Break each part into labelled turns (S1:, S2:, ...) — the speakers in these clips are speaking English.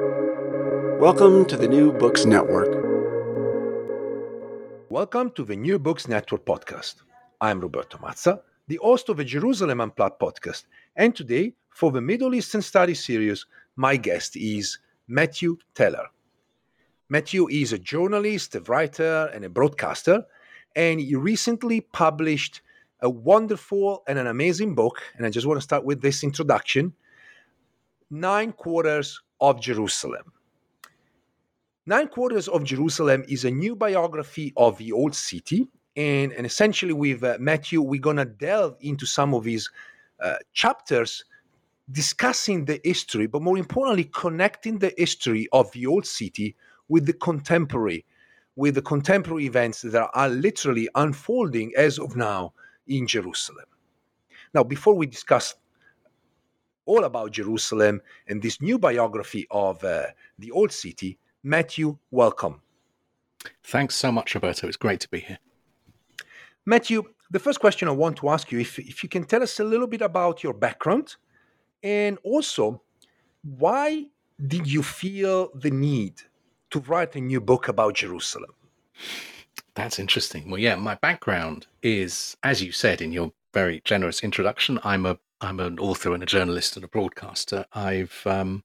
S1: Welcome to the New Books Network.
S2: Welcome to the New Books Network podcast. I'm Roberto Mazza, the host of the Jerusalem Unplugged podcast, and today, for the Middle Eastern Studies series, my guest is Matthew Teller. Matthew is a journalist, a writer, and a broadcaster, and he recently published a wonderful and an amazing book. And I just want to start with this introduction Nine Quarters of Jerusalem. Nine Quarters of Jerusalem is a new biography of the old city. And, and essentially, with uh, Matthew, we're going to delve into some of his uh, chapters discussing the history, but more importantly, connecting the history of the old city with the contemporary, with the contemporary events that are literally unfolding as of now in Jerusalem. Now, before we discuss all about Jerusalem and this new biography of uh, the old city, Matthew, welcome.
S3: Thanks so much, Roberto. It's great to be here.
S2: Matthew, the first question I want to ask you if, if you can tell us a little bit about your background and also why did you feel the need to write a new book about Jerusalem?
S3: That's interesting. Well, yeah, my background is, as you said in your very generous introduction, I'm a I'm an author and a journalist and a broadcaster. I've um,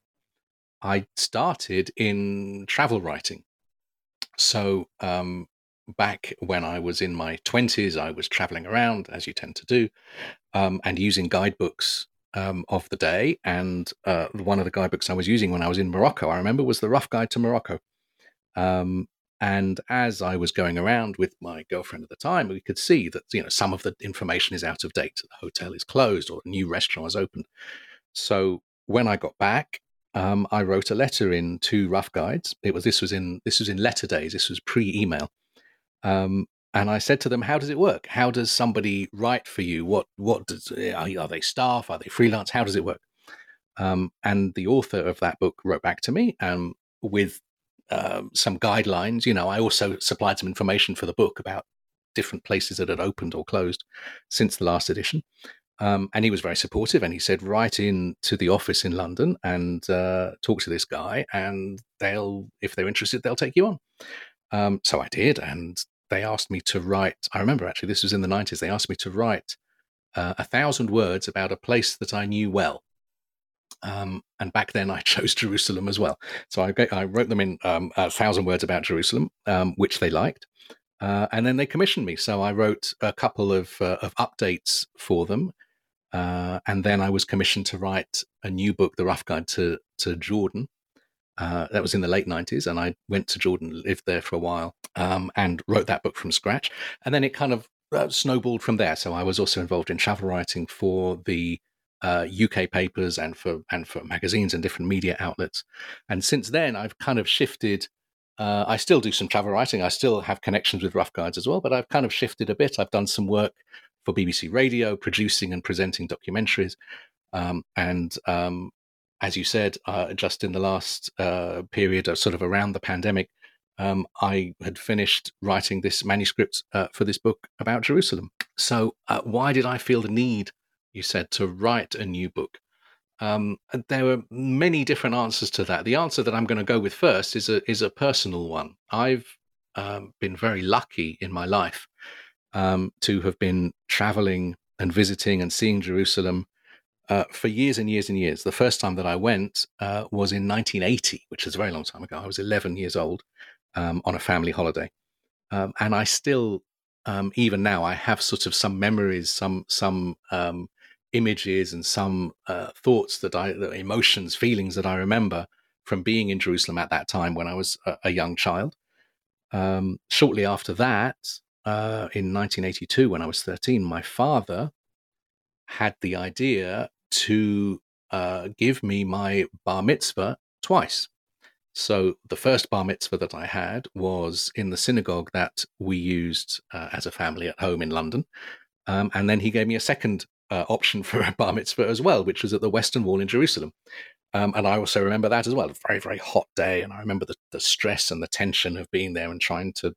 S3: I started in travel writing. So um, back when I was in my twenties, I was traveling around, as you tend to do, um, and using guidebooks um, of the day. And uh, one of the guidebooks I was using when I was in Morocco, I remember, was the Rough Guide to Morocco. Um, and as I was going around with my girlfriend at the time, we could see that you know some of the information is out of date. The hotel is closed, or a new restaurant has opened. So when I got back, um, I wrote a letter in two rough guides. It was this was in this was in letter days. This was pre-email, um, and I said to them, "How does it work? How does somebody write for you? What what does are, are they staff? Are they freelance? How does it work?" Um, and the author of that book wrote back to me um, with um, some guidelines. You know, I also supplied some information for the book about different places that had opened or closed since the last edition. Um, and he was very supportive, and he said, "Write in to the office in London and uh, talk to this guy, and they'll, if they're interested, they'll take you on." Um, so I did, and they asked me to write. I remember actually, this was in the nineties. They asked me to write uh, a thousand words about a place that I knew well. Um, and back then, I chose Jerusalem as well. So I, I wrote them in um, a thousand words about Jerusalem, um, which they liked. Uh, and then they commissioned me. So I wrote a couple of, uh, of updates for them. Uh, and then I was commissioned to write a new book, The Rough Guide to, to Jordan. Uh, that was in the late 90s. And I went to Jordan, lived there for a while, um, and wrote that book from scratch. And then it kind of uh, snowballed from there. So I was also involved in travel writing for the uh, UK papers and for and for magazines and different media outlets. And since then, I've kind of shifted. Uh, I still do some travel writing. I still have connections with rough guides as well, but I've kind of shifted a bit. I've done some work for BBC Radio, producing and presenting documentaries. Um, and um, as you said, uh, just in the last uh, period, of sort of around the pandemic, um, I had finished writing this manuscript uh, for this book about Jerusalem. So, uh, why did I feel the need you said, to write a new book. Um, there were many different answers to that. The answer that I'm going to go with first is a is a personal one. I've um, been very lucky in my life um, to have been traveling and visiting and seeing Jerusalem uh, for years and years and years. The first time that I went uh, was in 1980, which is a very long time ago. I was 11 years old um, on a family holiday, um, and I still, um, even now, I have sort of some memories, some some images and some uh, thoughts that I, the emotions, feelings that I remember from being in Jerusalem at that time when I was a, a young child. Um, shortly after that, uh, in 1982, when I was 13, my father had the idea to uh, give me my bar mitzvah twice. So the first bar mitzvah that I had was in the synagogue that we used uh, as a family at home in London. Um, and then he gave me a second uh, option for a bar mitzvah as well, which was at the Western Wall in Jerusalem. Um, and I also remember that as well. A very, very hot day. And I remember the, the stress and the tension of being there and trying to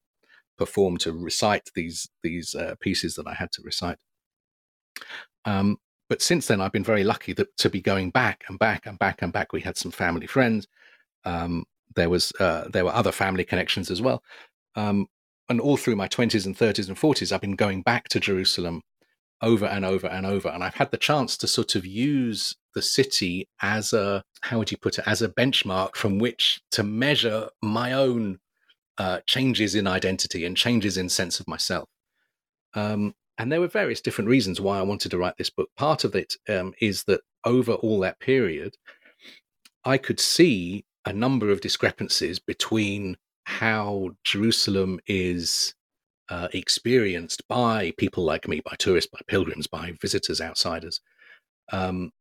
S3: perform, to recite these, these uh, pieces that I had to recite. Um, but since then, I've been very lucky that, to be going back and back and back and back. We had some family friends Um, there was uh, there were other family connections as well, um, and all through my twenties and thirties and forties, I've been going back to Jerusalem over and over and over, and I've had the chance to sort of use the city as a how would you put it as a benchmark from which to measure my own uh, changes in identity and changes in sense of myself. Um, and there were various different reasons why I wanted to write this book. Part of it um, is that over all that period, I could see a number of discrepancies between how Jerusalem is uh, experienced by people like me, by tourists, by pilgrims, by visitors, outsiders. Um,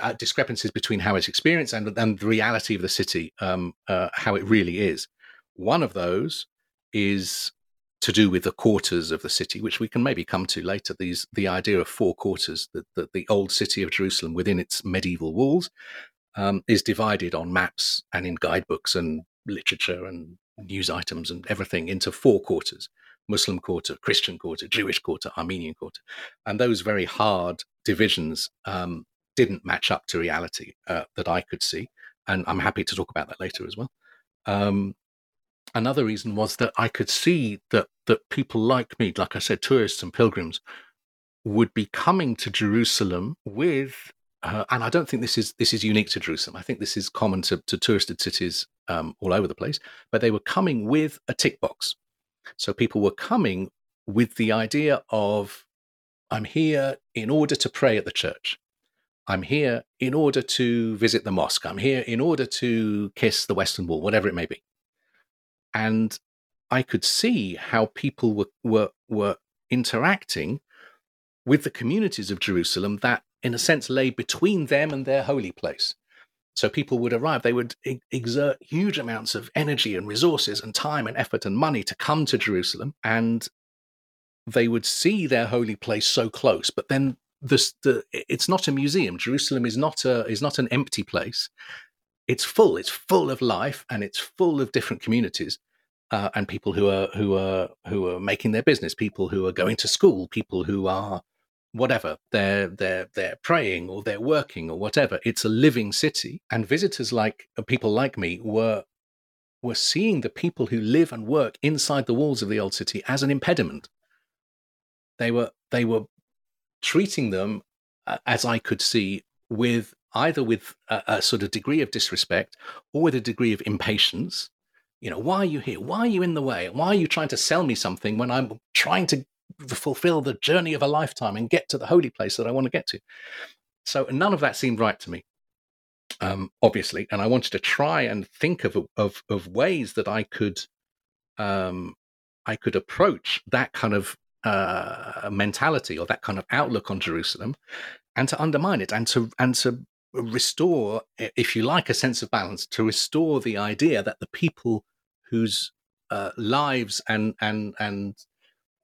S3: uh, discrepancies between how it's experienced and, and the reality of the city, um, uh, how it really is. One of those is to do with the quarters of the city, which we can maybe come to later. These the idea of four quarters, that the, the, old city of Jerusalem within its medieval walls um, is divided on maps and in guidebooks and literature and news items and everything into four quarters: Muslim quarter, Christian quarter, Jewish quarter, Armenian quarter, and those very hard divisions um, didn't match up to reality uh, that I could see, and I'm happy to talk about that later as well. Um, another reason was that I could see that that people like me, like I said, tourists and pilgrims, would be coming to Jerusalem with, uh, and I don't think this is this is unique to Jerusalem. I think this is common to, to touristed cities um, all over the place. But they were coming with a tick box, so people were coming with the idea of, I'm here in order to pray at the church. I'm here in order to visit the mosque. I'm here in order to kiss the Western Wall, whatever it may be and I could see how people were were were interacting with the communities of Jerusalem that, in a sense, lay between them and their holy place. So people would arrive, they would exert huge amounts of energy and resources and time and effort and money to come to Jerusalem, and they would see their holy place so close. But then this, the, it's not a museum. Jerusalem is not a is not an empty place it's full. It's full of life, and it's full of different communities. Uh, and people who are who are who are making their business, people who are going to school, people who are whatever they're they're they're praying or they're working or whatever. It's a living city, and visitors like uh, people like me were were seeing the people who live and work inside the walls of the old city as an impediment. They were they were treating them, uh, as I could see, with either with a, a, sort of degree of disrespect or with a degree of impatience. You know, why are you here? Why are you in the way? Why are you trying to sell me something when I'm trying to fulfill the journey of a lifetime and get to the holy place that I want to get to? So none of that seemed right to me, um, obviously. And I wanted to try and think of of, of ways that I could um, I could approach that kind of uh, mentality or that kind of outlook on Jerusalem, and to undermine it and to and to restore, if you like, a sense of balance, to restore the idea that the people whose uh, lives and and and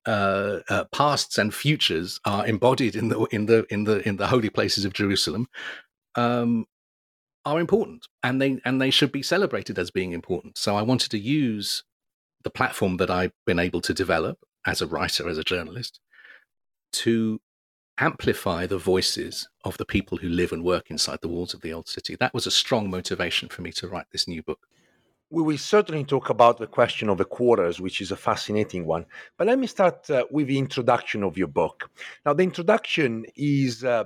S3: uh, uh, pasts and futures are embodied in the in the in the in the holy places of Jerusalem um, are important, and they and they should be celebrated as being important. So I wanted to use the platform that I've been able to develop as a writer, as a journalist, to amplify the voices of the people who live and work inside the walls of the old city. That was a strong motivation for me to write this new book.
S2: We will certainly talk about the question of the quarters, which is a fascinating one. But let me start uh, with the introduction of your book. Now, the introduction is uh,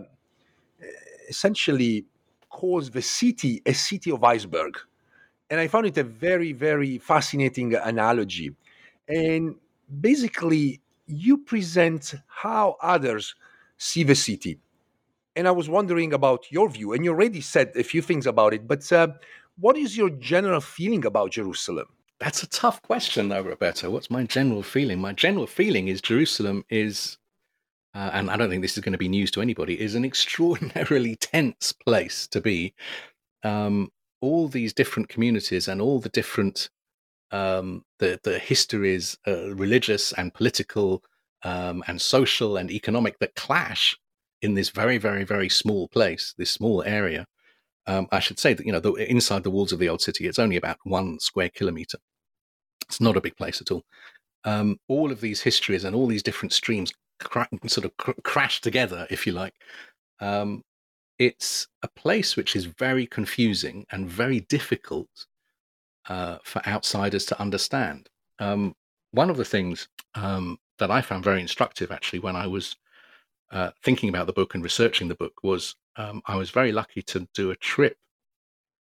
S2: essentially calls the city a city of iceberg. And I found it a very, very fascinating analogy. And basically, you present how others see the city. And I was wondering about your view, and you already said a few things about it, but uh, what is your general feeling about Jerusalem?
S3: That's a tough question, though, Roberto. What's my general feeling? My general feeling is Jerusalem is, uh, and I don't think this is going to be news to anybody, is an extraordinarily tense place to be. Um, all these different communities and all the different um, the the histories, uh, religious and political, um, and social and economic that clash in this very, very, very small place, this small area. Um, I should say that you know the, inside the walls of the old city, it's only about one square kilometer. It's not a big place at all. Um, all of these histories and all these different streams sort of cr- crash together, if you like. Um, it's a place which is very confusing and very difficult uh, for outsiders to understand. Um, one of the things um, that I found very instructive, actually, when I was uh, thinking about the book and researching the book, was um, I was very lucky to do a trip.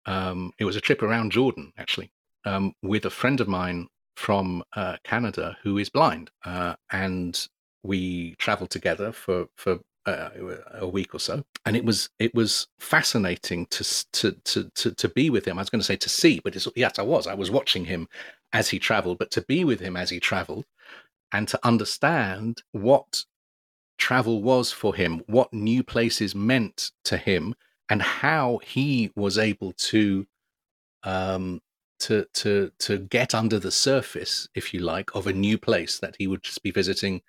S3: Um, it was a trip around Jordan, actually, um, with a friend of mine from uh, Canada who is blind, uh, and we traveled together for for uh, a week or so, and it was it was fascinating to to to to, to be with him. I was going to say to see, but yes, I was. I was watching him as he traveled, but to be with him as he traveled, and to understand what travel was for him, what new places meant to him, and how he was able to um, to to to get under the surface, if you like, of a new place that he would just be visiting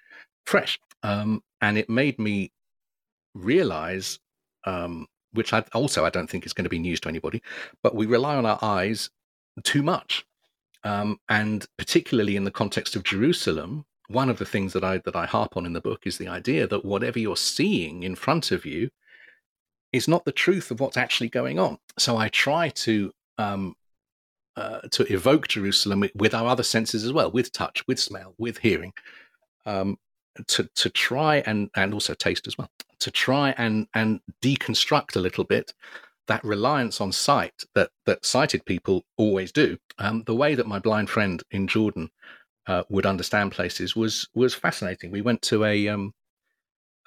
S3: fresh. Um, and it made me realize, um, which I also I don't think is going to be news to anybody, but we rely on our eyes too much, um, and particularly in the context of Jerusalem. One of the things that I that I harp on in the book is the idea that whatever you're seeing in front of you is not the truth of what's actually going on. So I try to um, uh, to evoke Jerusalem with our other senses as well, with touch, with smell, with hearing, um, to to try and and also taste as well, to try and and deconstruct a little bit that reliance on sight that that sighted people always do. Um, the way that my blind friend in Jordan uh, would understand places was was fascinating. We went to a um,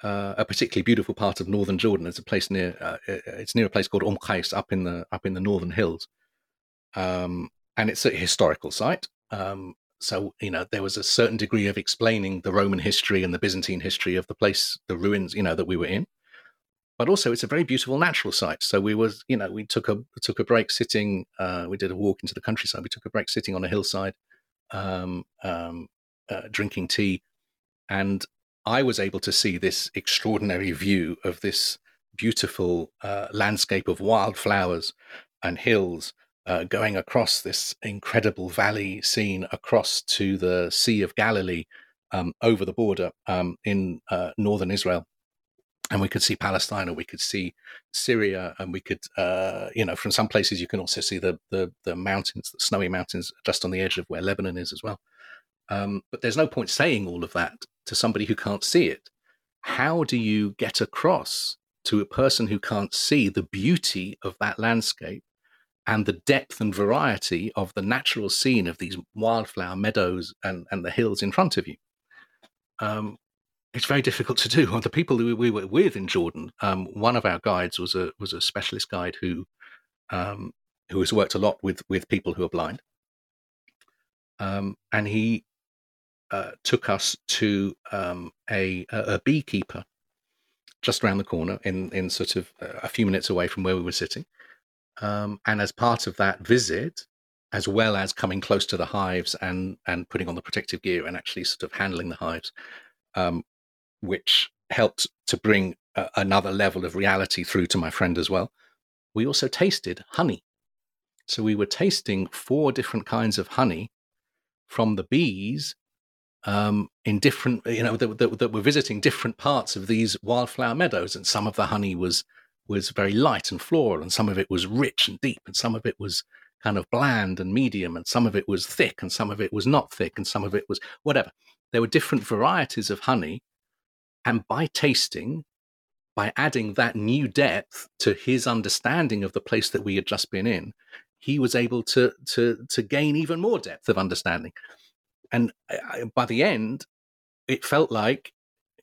S3: uh, a particularly beautiful part of northern Jordan. It's a place near uh, it's near a place called Umm Qais up in the up in the northern hills, um, and it's a historical site. Um, so you know there was a certain degree of explaining the Roman history and the Byzantine history of the place, the ruins, you know, that we were in. But also, it's a very beautiful natural site. So we was, you know, we took a took a break sitting. Uh, we did a walk into the countryside. We took a break sitting on a hillside, um, um, uh, drinking tea, and I was able to see this extraordinary view of this beautiful uh, landscape of wildflowers and hills uh, going across this incredible valley scene across to the Sea of Galilee um, over the border um, in uh, northern Israel. And we could see Palestine, or we could see Syria, and we could, uh, you know, from some places you can also see the, the, the mountains, the snowy mountains, just on the edge of where Lebanon is as well. Um, but there's no point saying all of that to somebody who can't see it. How do you get across to a person who can't see the beauty of that landscape and the depth and variety of the natural scene of these wildflower meadows and, and the hills in front of you. Um, it's very difficult to do. The people who we were with in Jordan, um, one of our guides was a was a specialist guide who um, who has worked a lot with with people who are blind, um, and he uh, took us to um, a, a beekeeper just around the corner, in in sort of a few minutes away from where we were sitting, um, and as part of that visit, as well as coming close to the hives and and putting on the protective gear and actually sort of handling the hives, um, which helped to bring a, another level of reality through to my friend as well. We also tasted honey, so we were tasting four different kinds of honey from the bees um, in different, you know, that, that, that were visiting different parts of these wildflower meadows, and some of the honey was was very light and floral, and some of it was rich and deep, and some of it was kind of bland and medium, and some of it was thick, and some of it was not thick, and some of it was whatever. There were different varieties of honey, and by tasting, by adding that new depth to his understanding of the place that we had just been in, he was able to to to gain even more depth of understanding. And uh, by the end, it felt like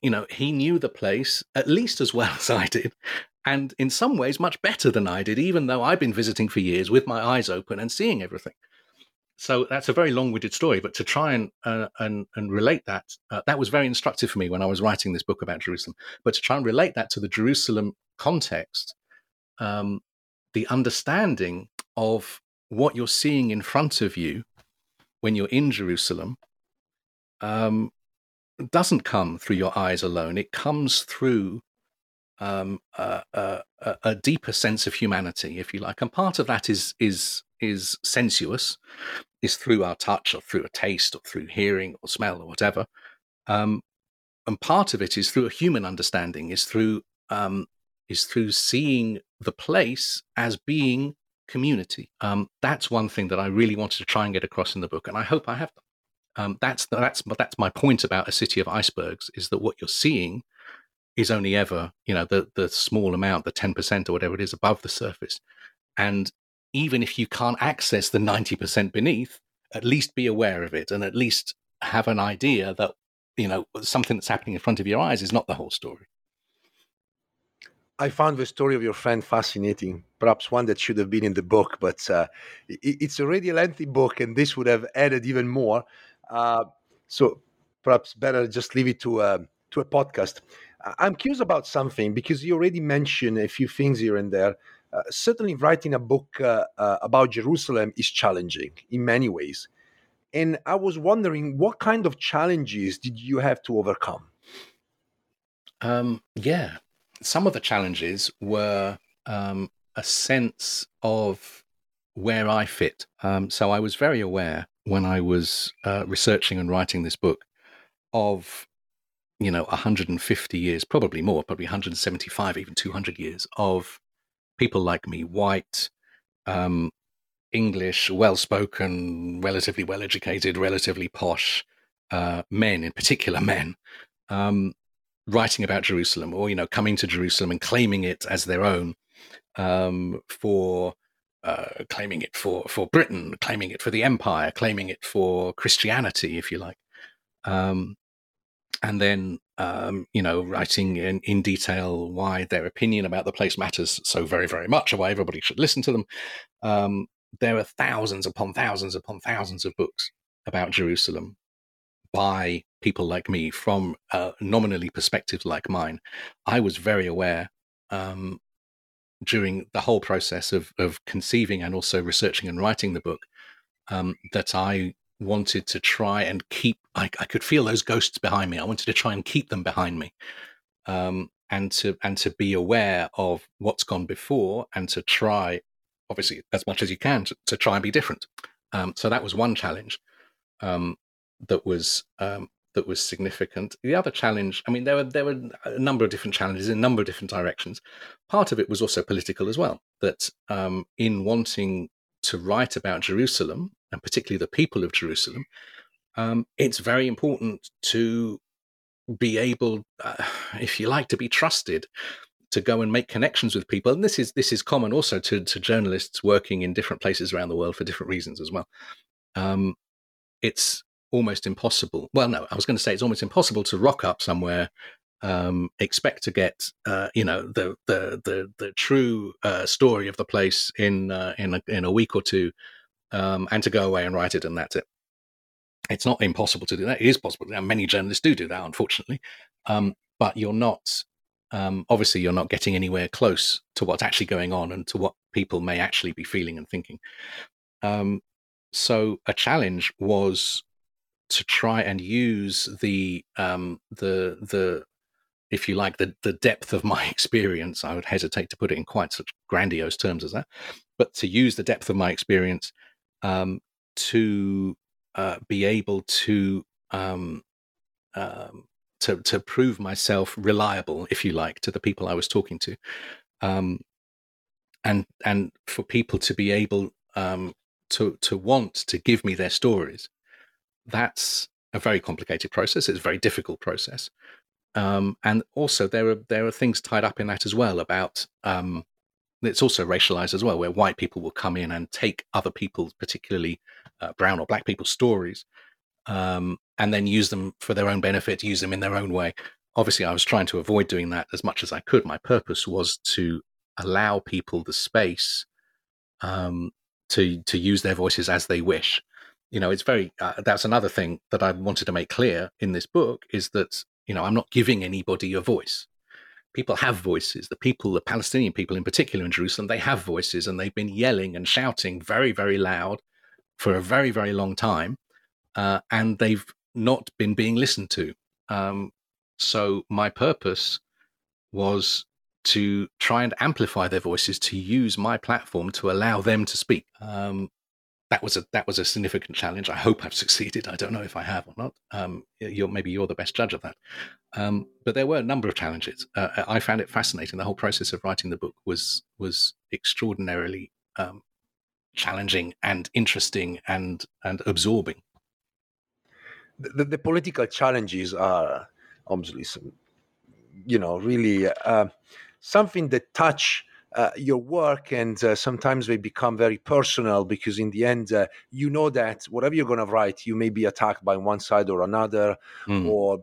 S3: you know he knew the place at least as well as I did, and in some ways much better than I did, even though I've been visiting for years with my eyes open and seeing everything. So that's a very long-winded story, but to try and uh, and and relate that, uh, that was very instructive for me when I was writing this book about Jerusalem. But to try and relate that to the Jerusalem context, um, the understanding of what you're seeing in front of you when you're in Jerusalem um, doesn't come through your eyes alone. It comes through um, a, a, a, deeper sense of humanity, if you like, and part of that is is is sensuous, is through our touch or through a taste or through hearing or smell or whatever, um, and part of it is through a human understanding, is through um, is through seeing the place as being community. Um, that's one thing that I really wanted to try and get across in the book, and I hope I have. Um, that's that's that's my point about a city of icebergs is that what you're seeing is only ever you know the the small amount, the ten percent or whatever it is above the surface, and even if you can't access the ninety percent beneath, at least be aware of it and at least have an idea that you know something that's happening in front of your eyes is not the whole story.
S2: I found the story of your friend fascinating, perhaps one that should have been in the book, but uh, it's already a lengthy book, and this would have added even more. Uh, so perhaps better just leave it to uh, to a podcast. I'm curious about something because you already mentioned a few things here and there. Uh, certainly, writing a book uh, uh, about Jerusalem is challenging in many ways, and I was wondering what kind of challenges did you have to overcome?
S3: Um, yeah, some of the challenges were um, a sense of where I fit. Um, so I was very aware when I was uh, researching and writing this book of, you know, 150 years, probably more, probably 175, even 200 years of people like me, white, um, English, well spoken, relatively well educated, relatively posh uh, men, in particular men, um, writing about Jerusalem or, you know, coming to Jerusalem and claiming it as their own um, for uh, claiming it for, for Britain, claiming it for the empire, claiming it for Christianity, if you like. Um, and then, um, you know, writing in, in detail why their opinion about the place matters so very, very much, or why everybody should listen to them. Um, there are thousands upon thousands upon thousands of books about Jerusalem by people like me from uh, nominally perspectives like mine, I was very aware um, during the whole process of, of conceiving and also researching and writing the book um, that I wanted to try and keep, I, I, could feel those ghosts behind me. I wanted to try and keep them behind me. Um, and to and to be aware of what's gone before and to try obviously as much as you can to, to try and be different um, so that was one challenge um, that was um, that was significant. The other challenge, I mean, there were there were a number of different challenges in a number of different directions. Part of it was also political as well. That um, in wanting to write about Jerusalem and particularly the people of Jerusalem, um, it's very important to be able, uh, if you like, to be trusted to go and make connections with people. And this is this is common also to to journalists working in different places around the world for different reasons as well. Um, it's almost impossible. Well, no, I was going to say it's almost impossible to rock up somewhere, um, expect to get uh, you know the the the the true uh, story of the place in uh, in a, in a week or two, um, and to go away and write it, and that's it. It's not impossible to do that. It is possible. And many journalists do do that, unfortunately. Um, but you're not. Um, obviously, you're not getting anywhere close to what's actually going on and to what people may actually be feeling and thinking. Um, so, a challenge was to try and use the um, the the if you like the the depth of my experience i would hesitate to put it in quite such grandiose terms as that but to use the depth of my experience um, to uh, be able to um, um, to to prove myself reliable if you like to the people i was talking to um, and and for people to be able um, to to want to give me their stories that's a very complicated process. It's a very difficult process. Um, and also there are there are things tied up in that as well about um, it's also racialized as well, where white people will come in and take other people's, particularly uh, brown or black people's stories, um, and then use them for their own benefit, use them in their own way. Obviously, I was trying to avoid doing that as much as I could. My purpose was to allow people the space um, to to use their voices as they wish you know it's very uh, that's another thing that i wanted to make clear in this book is that you know i'm not giving anybody a voice people have voices. The people the palestinian people in particular in jerusalem they have voices and they've been yelling and shouting very very loud for a very very long time uh, and they've not been being listened to. Um, so my purpose was to try and amplify their voices to use my platform to allow them to speak. Um, that was a that was a significant challenge. I hope I've succeeded. I don't know if I have or not. Um, you're maybe you're the best judge of that. Um, but there were a number of challenges. Uh, I found it fascinating. The whole process of writing the book was was extraordinarily um, challenging and interesting and and absorbing.
S2: The, the, political challenges are obviously some, you know, really uh, something that touch uh, your work and uh, sometimes they become very personal because in the end uh, you know that whatever you're going to write you may be attacked by one side or another mm. or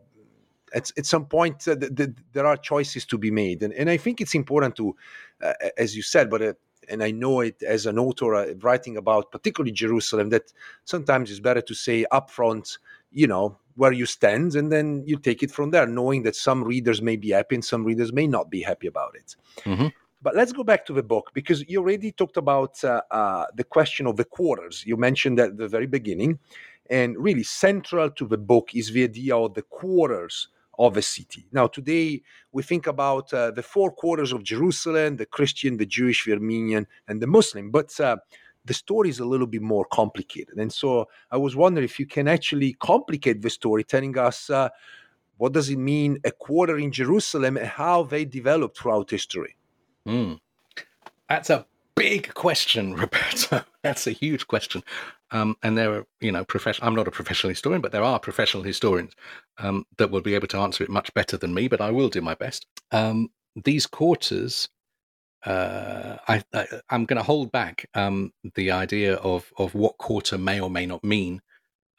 S2: at, at some point th- uh, th- there are choices to be made and, and i think it's important to uh, as you said but and i know it as an author writing about particularly jerusalem that sometimes it's better to say upfront you know where you stand and then you take it from there knowing that some readers may be happy and some readers may not be happy about it mm-hmm. But let's go back to the book because you already talked about uh, uh, the question of the quarters. You mentioned that at the very beginning. And really central to the book is the idea of the quarters of a city. Now, today we think about uh, the four quarters of Jerusalem the Christian, the Jewish, the Armenian, and the Muslim. But uh, the story is a little bit more complicated. And so I was wondering if you can actually complicate the story, telling us uh, what does it mean a quarter in Jerusalem and how they developed throughout history.
S3: Mm. That's a big question, Roberto. That's a huge question. Um, and there are, you know. I'm not a professional historian, but there are professional historians um, that will be able to answer it much better than me. But I will do my best. Um, these quarters, uh, I, I, am going to hold back um, the idea of of what quarter may or may not mean,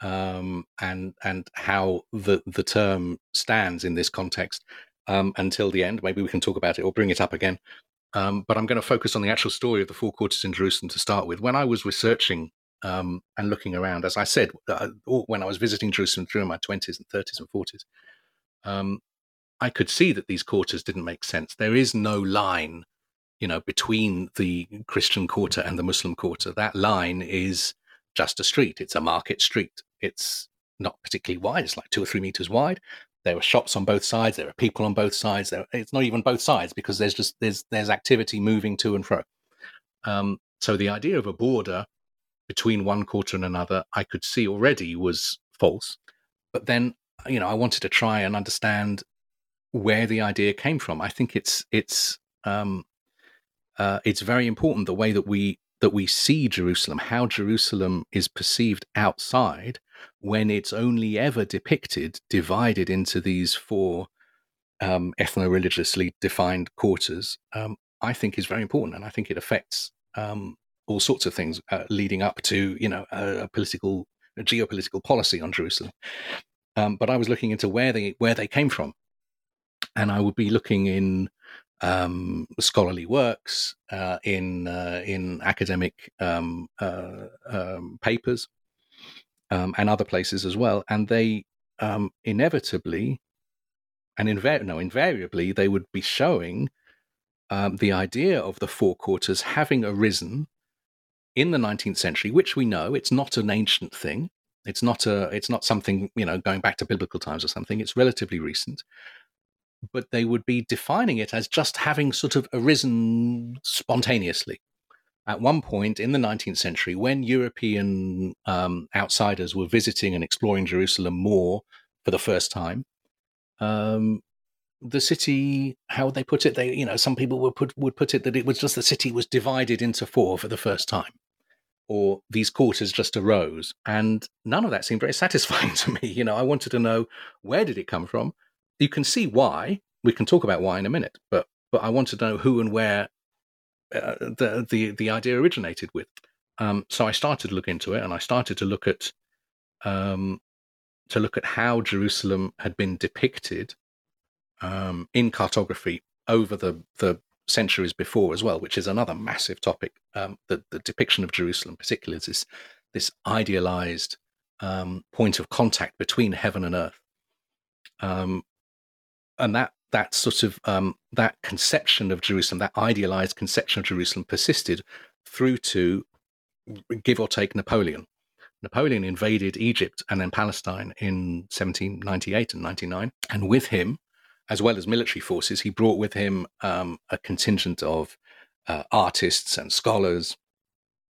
S3: um, and and how the the term stands in this context um, until the end. Maybe we can talk about it or bring it up again um, but I'm going to focus on the actual story of the four quarters in Jerusalem to start with. When I was researching um, and looking around, as I said, uh, when I was visiting Jerusalem through my 20s and 30s and 40s, um, I could see that these quarters didn't make sense. There is no line, you know, between the Christian quarter and the Muslim quarter. That line is just a street. It's a market street. It's not particularly wide. It's like two or three meters wide there were shops on both sides there were people on both sides there it's not even both sides because there's just there's there's activity moving to and fro. Um, so the idea of a border between one quarter and another i could see already was false. But then you know i wanted to try and understand where the idea came from. I think it's it's um, uh, it's very important the way that we that we see jerusalem how jerusalem is perceived outside when it's only ever depicted divided into these four um, ethno religiously defined quarters, um, I think is very important. And I think it affects um, all sorts of things uh, leading up to, you know, a, a political, a geopolitical policy on Jerusalem. Um, but I was looking into where they where they came from, and I would be looking in um, scholarly works, uh, in uh, in academic um, uh, um, papers, um, and other places as well. And they um, inevitably and invar- no, invariably, they would be showing um, the idea of the four quarters having arisen in the 19th century, which we know it's not an ancient thing. It's not a. It's not something you know going back to biblical times or something. It's relatively recent, but they would be defining it as just having sort of arisen spontaneously at one point in the 19th century, when European um, outsiders were visiting and exploring Jerusalem more for the first time, um, the city, how would they put it? They, you know, some people would put would put it that it was just the city was divided into four for the first time, or these quarters just arose, and none of that seemed very satisfying to me. You know, I wanted to know where did it come from. You can see why. We can talk about why in a minute, but but I wanted to know who and where uh, the the the idea originated with. Um, so I started to look into it, and I started to look at um, to look at how Jerusalem had been depicted um, in cartography over the the centuries before as well, which is another massive topic. Um, the, the depiction of Jerusalem, particularly, is this this idealized um, point of contact between heaven and earth, um, and that that sort of um, that conception of Jerusalem, that idealized conception of Jerusalem, persisted through to give or take Napoleon. Napoleon invaded Egypt and then Palestine in 1798 and 99, and with him, as well as military forces, he brought with him um, a contingent of uh, artists and scholars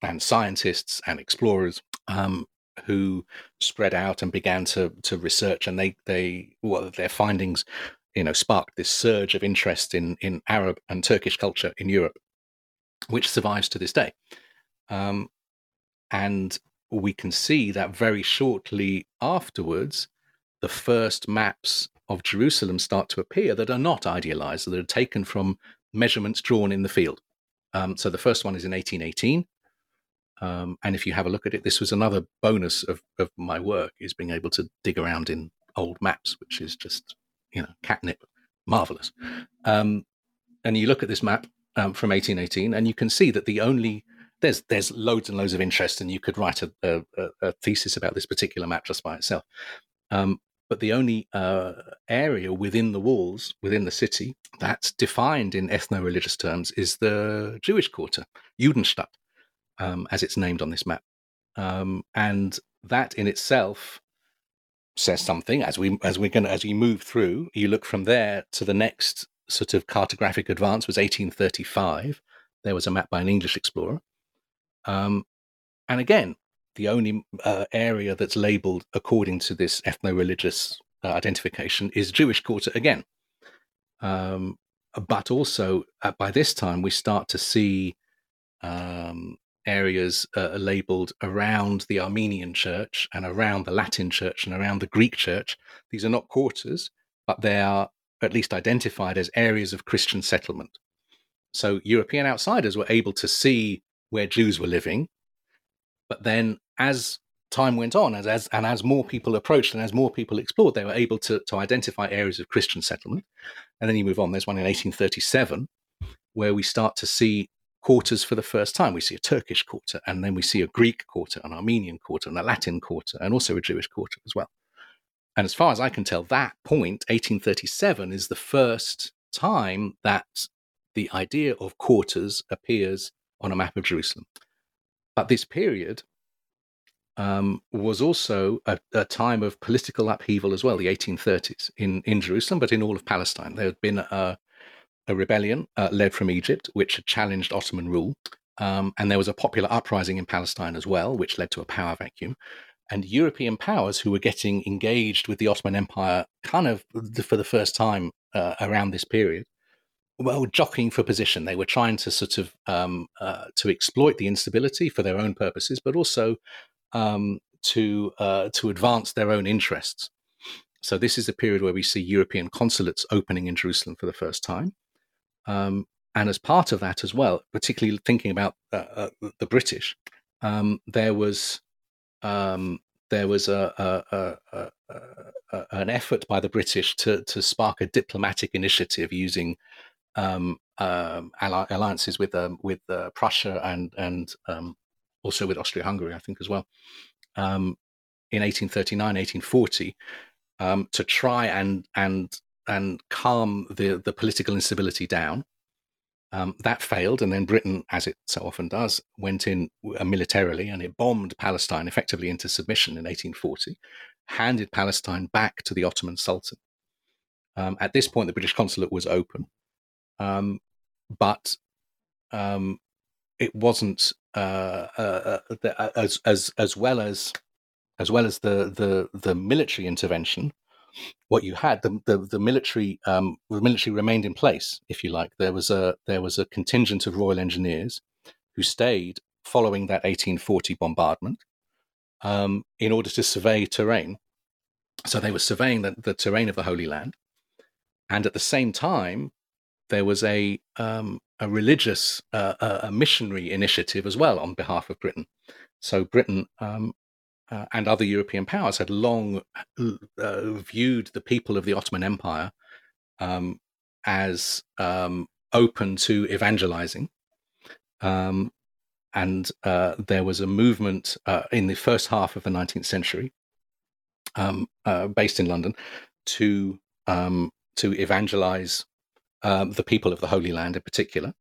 S3: and scientists and explorers um, who spread out and began to to research, and they they well their findings, you know, sparked this surge of interest in in Arab and Turkish culture in Europe, which survives to this day. Um, and we can see that very shortly afterwards, the first maps of Jerusalem start to appear that are not idealized, that are taken from measurements drawn in the field. Um, so the first one is in 1818. Um, and if you have a look at it, this was another bonus of, of my work is being able to dig around in old maps, which is just, you know, catnip, marvelous. Um, and you look at this map um, from 1818 and you can see that the only there's there's loads and loads of interest, and you could write a, a, a thesis about this particular map just by itself. Um, but the only uh, area within the walls, within the city, that's defined in ethno-religious terms is the Jewish quarter, Judenstadt, um, as it's named on this map, um, and that in itself says something. As we as we're going as we move through, you look from there to the next sort of cartographic advance was 1835. There was a map by an English explorer, um, and again, the only uh, area that's labeled according to this ethno religious uh, identification is Jewish quarter again. Um, but also, uh, by this time, we start to see um, areas uh, labeled around the Armenian church and around the Latin church and around the Greek church. These are not quarters, but they are at least identified as areas of Christian settlement. So European outsiders were able to see where Jews were living. But then, as time went on, as, as and as more people approached and as more people explored, they were able to, to identify areas of Christian settlement. And then you move on. There's one in 1837 where we start to see quarters for the first time. We see a Turkish quarter, and then we see a Greek quarter, an Armenian quarter, and a Latin quarter, and also a Jewish quarter as well. And as far as I can tell, that point, 1837, is the first time that the idea of quarters appears on a map of Jerusalem. But this period um, was also a, a, time of political upheaval as well, the 1830s in, in Jerusalem, but in all of Palestine. There had been a, a rebellion uh, led from Egypt, which had challenged Ottoman rule. Um, and there was a popular uprising in Palestine as well, which led to a power vacuum. And European powers who were getting engaged with the Ottoman Empire kind of for the first time uh, around this period well jockeying for position. They were trying to sort of um, uh, to exploit the instability for their own purposes, but also um, to uh, to advance their own interests. So this is a period where we see European consulates opening in Jerusalem for the first time, um, and as part of that as well, particularly thinking about uh, uh the British, um, there was um, there was a, a, a, an effort by the British to to spark a diplomatic initiative using um, um, alliances with um, with uh, Prussia and and um, also with Austria-Hungary, I think as well, in 1839, 1840, um, to try and and and calm the the political instability down. that failed, and then Britain, as it so often does, went in uh, militarily and it bombed Palestine effectively into submission in 1840, handed Palestine back to the Ottoman Sultan. at this point, the British consulate was open um, but um, it wasn't uh, uh, uh, uh, as as as well as as well as the the the military intervention. What you had the the, the military um, the military remained in place, if you like. There was a there was a contingent of Royal Engineers who stayed following that 1840 bombardment um, in order to survey terrain. So they were surveying the, the terrain of the Holy Land, and at the same time, there was a um, a religious uh, a missionary initiative as well on behalf of Britain. So Britain um, uh, and other European powers had long uh, viewed the people of the Ottoman Empire um, as um, open to evangelizing. Um, and uh, there was a movement uh, in the first half of the 19th century, um, uh, based in London, to um, to evangelize um, the people of the Holy Land in particular.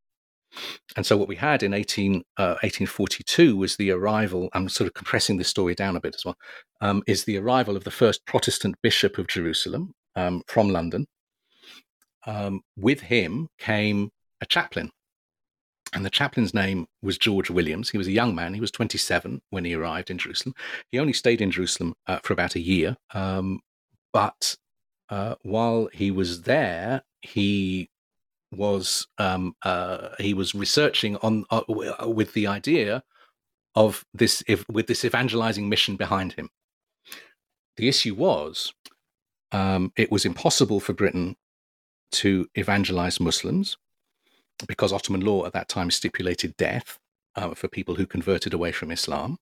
S3: And so, what we had in 18, uh, 1842 was the arrival, I'm sort of compressing this story down a bit as well, um, is the arrival of the first Protestant Bishop of Jerusalem um, from London. Um, with him came a chaplain. And the chaplain's name was George Williams. He was a young man. He was 27 when he arrived in Jerusalem. He only stayed in Jerusalem uh, for about a year. Um, but uh, while he was there, he was um, uh, he was researching on uh, with the idea of this if, with this evangelizing mission behind him. The issue was um, it was impossible for Britain to evangelize Muslims because Ottoman law at that time stipulated death uh, for people who converted away from Islam.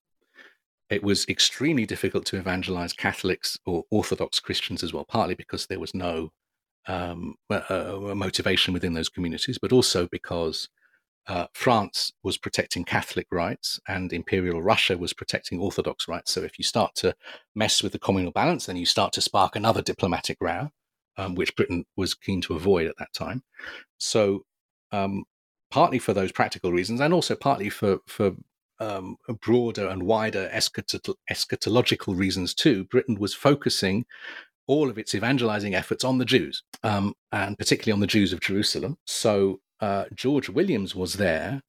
S3: It was extremely difficult to evangelize Catholics or Orthodox Christians as well, partly because there was no um, uh, motivation within those communities, but also because uh, France was protecting Catholic rights and Imperial Russia was protecting Orthodox rights. So if you start to mess with the communal balance, then you start to spark another diplomatic row, um, which Britain was keen to avoid at that time. So um, partly for those practical reasons, and also partly for for um, broader and wider eschatological reasons too, Britain was focusing all of its evangelizing efforts on the Jews, um, and particularly on the Jews of Jerusalem. So uh, George Williams was there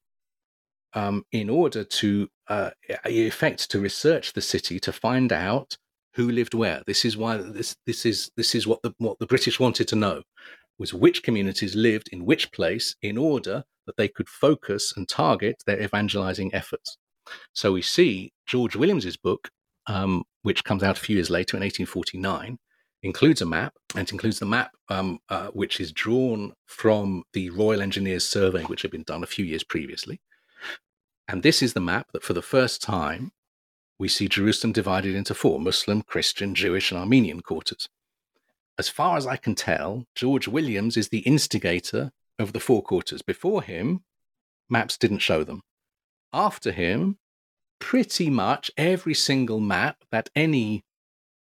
S3: um, in order to uh, effect to research the city to find out who lived where. This is why this this is this is what the what the British wanted to know was which communities lived in which place in order that they could focus and target their evangelizing efforts. So we see George Williams's book, um, which comes out a few years later in 1849, includes a map, and it includes the map um, uh, which is drawn from the Royal Engineers survey, which had been done a few years previously. And this is the map that, for the first time, we see Jerusalem divided into four Muslim, Christian, Jewish, and Armenian quarters. As far as I can tell, George Williams is the instigator of the four quarters. Before him, maps didn't show them. After him, pretty much every single map that any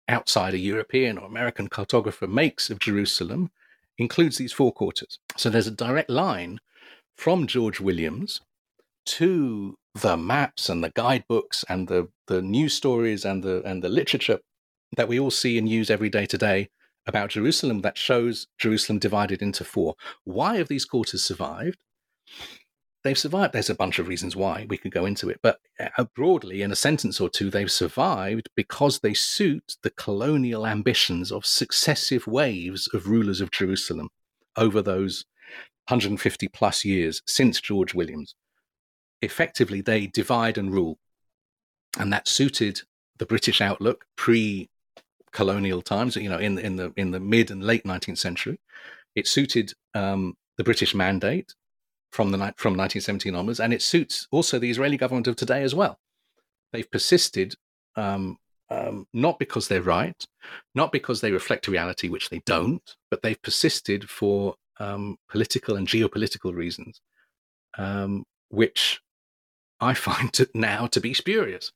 S3: outsider European or American cartographer makes of Jerusalem includes these four quarters. So there's a direct line from George Williams to the maps and the guidebooks and the, the news stories and the and the literature that we all see and use every day today about Jerusalem that shows Jerusalem divided into four. Why have these quarters survived? They've survived. There's a bunch of reasons why we could go into it, but uh, broadly, in a sentence or two, they've survived because they suit the colonial ambitions of successive waves of rulers of Jerusalem over those 150 plus years since George Williams. Effectively, they divide and rule, and that suited the British outlook pre colonial times, you know, in, in the in the mid and late 19th century. It suited um, the British mandate from the from 1917 onwards, and it suits also the Israeli government of today as well. They've persisted um, um, not because they're right, not because they reflect reality, which they don't, but they've persisted for um, political and geopolitical reasons, um, which I find to, now to be spurious.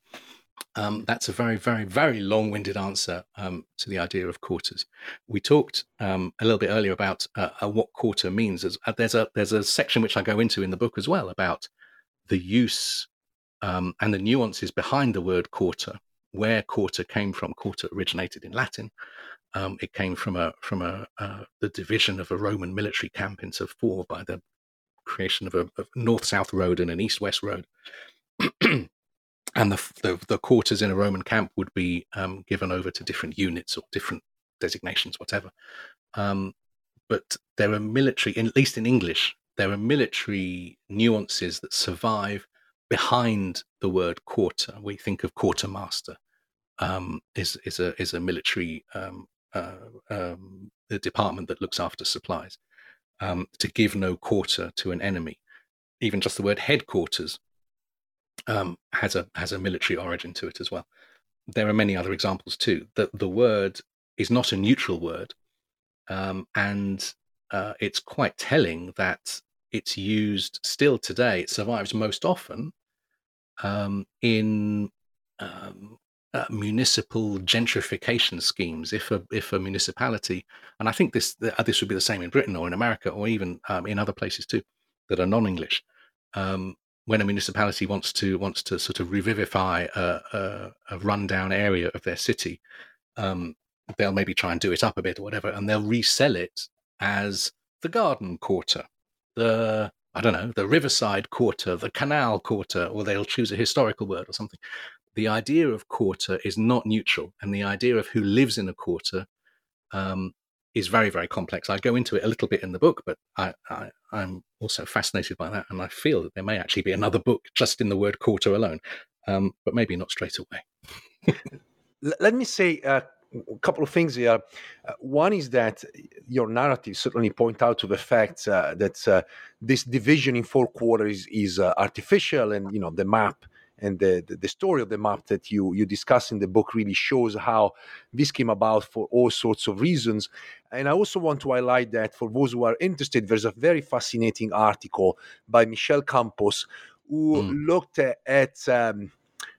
S3: Um, that's a very, very, very long winded answer um, to the idea of quarters. We talked um, a little bit earlier about uh, uh, what quarter means. There's, uh, there's, a, there's a section which I go into in the book as well about the use um, and the nuances behind the word quarter, where quarter came from. Quarter originated in Latin. Um, it came from a from a uh, the division of a Roman military camp into four by the creation of a, a north-south road and an east-west road. and the, the, the quarters in a Roman camp would be um, given over to different units or different designations, whatever. Um, but there are military, at least in English, there are military nuances that survive behind the word quarter. We think of quartermaster um, is is a is a military um, uh, um, department that looks after supplies. Um, to give no quarter to an enemy, even just the word headquarters um, has a has a military origin to it as well. There are many other examples too. That the word is not a neutral word, um, and uh, it's quite telling that it's used still today. It survives most often um, in um, uh, municipal gentrification schemes. If a if a municipality, and I think this uh, this would be the same in Britain or in America or even um, in other places too, that are non-English. Um, when a municipality wants to wants to sort of revivify a, a, a rundown area of their city, um, they'll maybe try and do it up a bit or whatever, and they'll resell it as the garden quarter, the I don't know, the riverside quarter, the canal quarter, or they'll choose a historical word or something. The idea of quarter is not neutral, and the idea of who lives in a quarter um, is very, very complex. I go into it a little bit in the book, but I, I, am also fascinated by that, and I feel that there may actually be another book just in the word quarter alone, um, but maybe not straight away.
S2: Let me say uh, a couple of things here. Uh, one is that your narrative certainly point out to the fact uh, that uh, this division in four quarters is uh, artificial, and you know the map and the, the, the story of the map that you you discuss in the book really shows how this came about for all sorts of reasons. And I also want to highlight that for those who are interested, there's a very fascinating article by michelle Campos who mm. looked at, at um,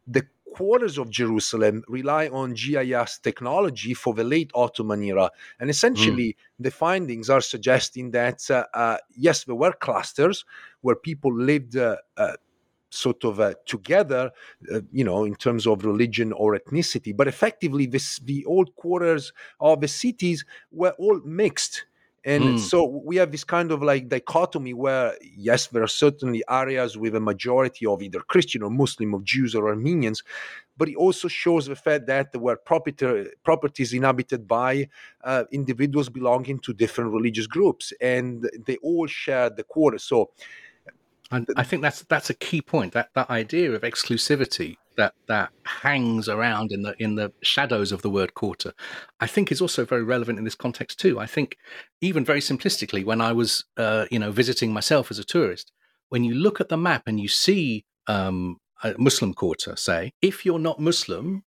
S2: the quarters of Jerusalem rely on GIS technology for the late Ottoman era. And hmm. essentially, mm. the findings are suggesting that, uh, uh, yes, there were clusters where people lived. Uh, uh sort of uh, together, uh, you know, in terms of religion or ethnicity, but effectively, this, the old quarters of the cities were all mixed and mm. so we have this kind of like dichotomy where, yes, there are certainly areas with a majority of either Christian or Muslim, of Jews or Armenians, but it also shows the fact that there were property, properties inhabited by uh, individuals belonging to different religious groups, and they all shared the quarter. So,
S3: and I think that's that's a key point. That that idea of exclusivity that that hangs around in the in the shadows of the word quarter, I think is also very relevant in this context too. I think even very simplistically, when I was uh, you know visiting myself as a tourist, when you look at the map and you see um, a Muslim quarter, say, if you're not Muslim,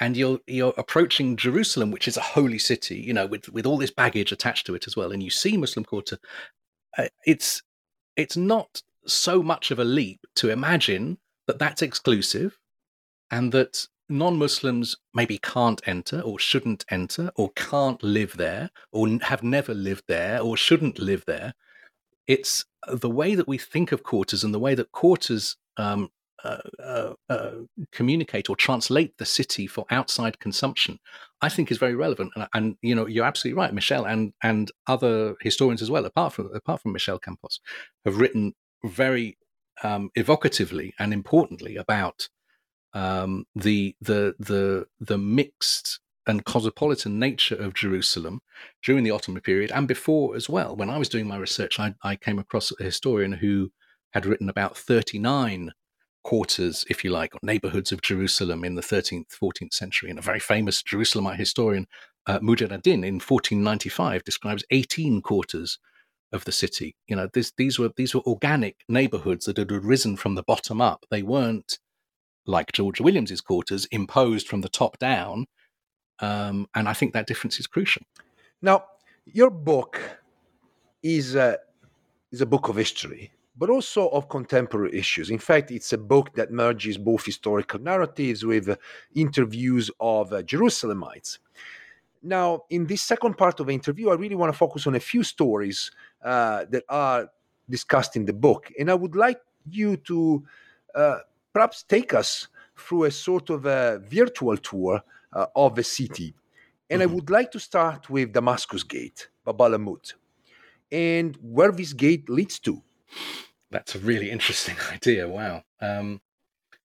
S3: and you're you're approaching Jerusalem, which is a holy city, you know, with with all this baggage attached to it as well, and you see Muslim quarter, uh, it's it's not so much of a leap to imagine that that's exclusive and that non-muslims maybe can't enter or shouldn't enter or can't live there or have never lived there or shouldn't live there it's the way that we think of quarters and the way that quarters um, uh, uh, uh, communicate or translate the city for outside consumption, I think is very relevant. And, and, you know, you're absolutely right, Michelle, and and other historians as well, apart from apart from Michelle Campos, have written very um, evocatively and importantly about um, the the the the mixed and cosmopolitan nature of Jerusalem during the Ottoman period and before as well. When I was doing my research, I, I came across a historian who had written about 39 quarters, if you like, or neighborhoods of Jerusalem in the 13th, 14th century. And a very famous Jerusalemite historian, uh, Mujir ad-Din, in 1495 describes 18 quarters of the city. You know, this, these were these were organic neighborhoods that had arisen from the bottom up. They weren't like George Williams's quarters imposed from the top down. Um, and I think that difference is crucial.
S2: Now, your book is a, is a book of history, but also of contemporary issues. In fact, it's a book that merges both historical narratives with interviews of uh, Jerusalemites. Now, in this second part of the interview, I really want to focus on a few stories uh, that are discussed in the book. And I would like you to uh, perhaps take us through a sort of a virtual tour uh, of the city. And mm-hmm. I would like to start with Damascus Gate, Bab al-Amud, and where this gate leads to.
S3: That's a really interesting idea. Wow. Um,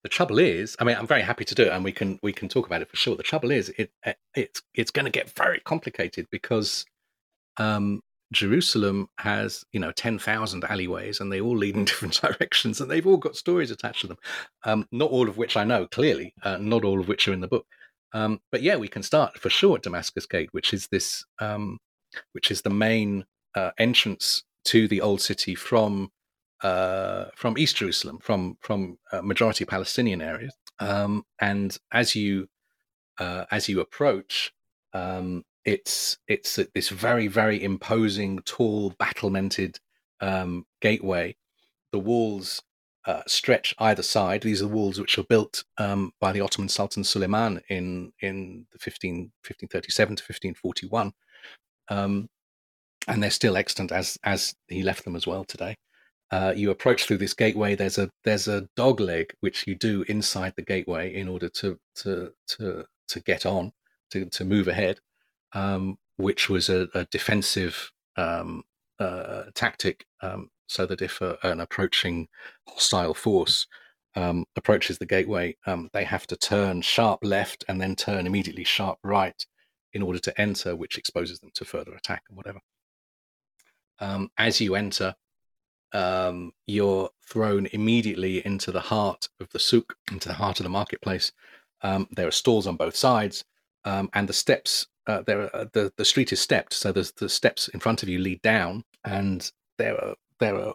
S3: the trouble is, I mean, I'm very happy to do it, and we can we can talk about it for sure. The trouble is, it, it it's it's going to get very complicated because um, Jerusalem has, you know, 10,000 alleyways and they all lead in different directions and they've all got stories attached to them. Um, not all of which I know clearly, uh, not all of which are in the book. Um, but yeah, we can start for sure at Damascus Gate, which is this, um, which is the main uh, entrance to the old city from uh, from East Jerusalem, from from uh, majority Palestinian areas. Um, and as you uh, as you approach, um, it's it's this very very imposing, tall, battlemented um, gateway. The walls uh, stretch either side. These are the walls which were built um, by the Ottoman Sultan Suleiman in in the 15, 1537 to 1541, um, and they're still extant as as he left them as well today. Uh, you approach through this gateway. There's a there's a dog leg which you do inside the gateway in order to to to to get on to to move ahead um, which was a, a defensive um, uh, tactic um, so that if a, an approaching hostile force um, approaches the gateway, um, they have to turn sharp left and then turn immediately sharp right in order to enter, which exposes them to further attack and whatever. Um, as you enter, um, you're thrown immediately into the heart of the souk, into the heart of the marketplace. Um, there are stalls on both sides, um, and the steps. Uh, there, are, the the street is stepped, so there's the steps in front of you lead down, and there are there are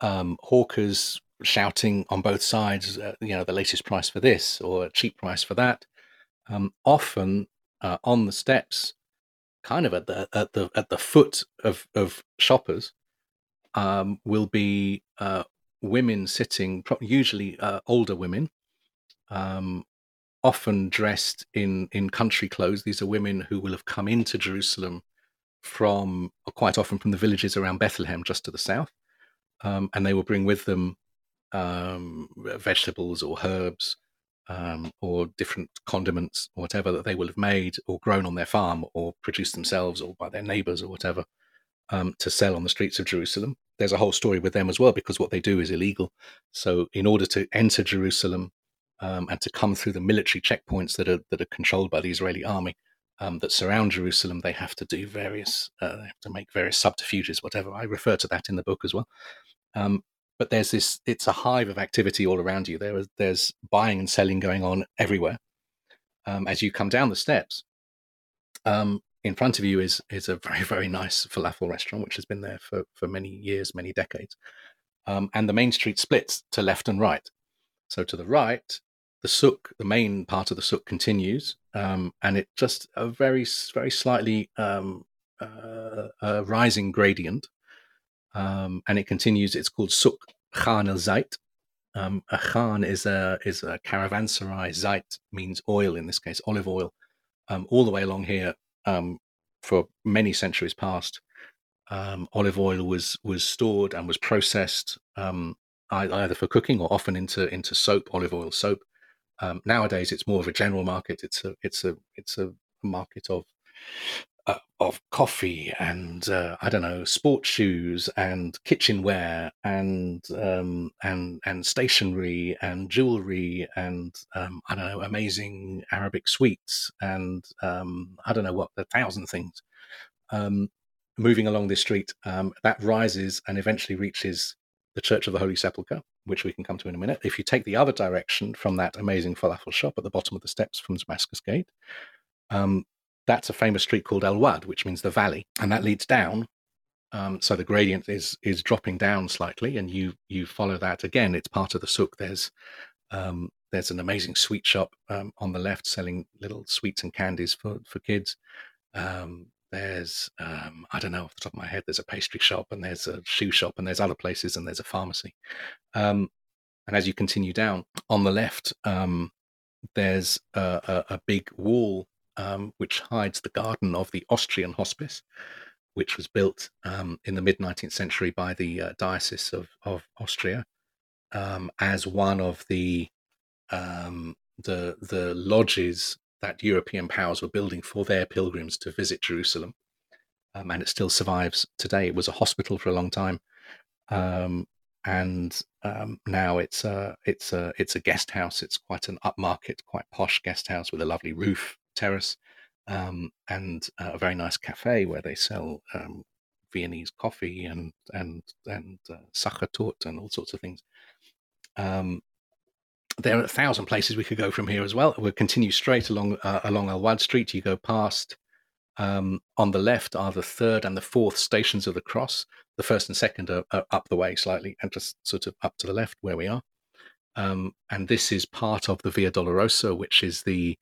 S3: um, hawkers shouting on both sides. Uh, you know, the latest price for this or a cheap price for that. Um, often uh, on the steps, kind of at the at the at the foot of of shoppers, um, will be uh, women sitting, usually uh, older women, um, often dressed in in country clothes. These are women who will have come into Jerusalem from quite often from the villages around Bethlehem, just to the south, um, and they will bring with them um, vegetables or herbs um, or different condiments or whatever that they will have made or grown on their farm or produced themselves or by their neighbors or whatever um, to sell on the streets of Jerusalem. There's a whole story with them as well because what they do is illegal. So, in order to enter Jerusalem um, and to come through the military checkpoints that are that are controlled by the Israeli army um, that surround Jerusalem, they have to do various, uh, they have to make various subterfuges, whatever. I refer to that in the book as well. Um, but there's this; it's a hive of activity all around you. There there's buying and selling going on everywhere. Um, as you come down the steps, um, in front of you is is a very very nice falafel restaurant which has been there for for many years many decades. Um, and the main street splits to left and right. So to the right the souk the main part of the souk continues um, and it just a very very slightly um, uh, rising gradient um, and it continues. It's called souk khan el zait um, a khan is a is a caravanserai. Zait means oil in this case olive oil. Um, all the way along here um, for many centuries past, um, olive oil was was stored and was processed um, either for cooking or often into into soap, olive oil soap. Um, nowadays, it's more of a general market. It's a it's a it's a market of of coffee and uh, I don't know sports shoes and kitchenware and um, and and stationery and jewelry and um, I don't know amazing Arabic sweets and um, I don't know what a thousand things. Um, moving along this street, um, that rises and eventually reaches the Church of the Holy Sepulchre, which we can come to in a minute. If you take the other direction from that amazing falafel shop at the bottom of the steps from Damascus Gate, um, that's a famous street called El Wad, which means the valley, and that leads down. Um, so the gradient is is dropping down slightly, and you you follow that again. It's part of the souk. There's um, there's an amazing sweet shop um, on the left selling little sweets and candies for for kids. Um, there's um, I don't know off the top of my head. There's a pastry shop and there's a shoe shop and there's other places and there's a pharmacy. Um, and as you continue down on the left, there's a, a, a big wall um, which hides the garden of the Austrian hospice, which was built um, in the mid 19th century by the uh, Diocese of, of Austria um, as one of the, um, the, the lodges that European powers were building for their pilgrims to visit Jerusalem. Um, and it still survives today. It was a hospital for a long time. Um, and now it's a it's a it's a guest house. It's quite an upmarket, quite posh guest house with a lovely roof, terrace um, and uh, a very nice cafe where they sell um, Viennese coffee and and and uh, sachertorte and all sorts of things. Um, there are a thousand places we could go from here as well. We'll continue straight along uh, along Al Wad Street. You go past. Um, on the left are the third and the fourth stations of the cross. The first and second are, are up the way slightly, and just sort of up to the left where we are. Um, and this is part of the Via Dolorosa, which is the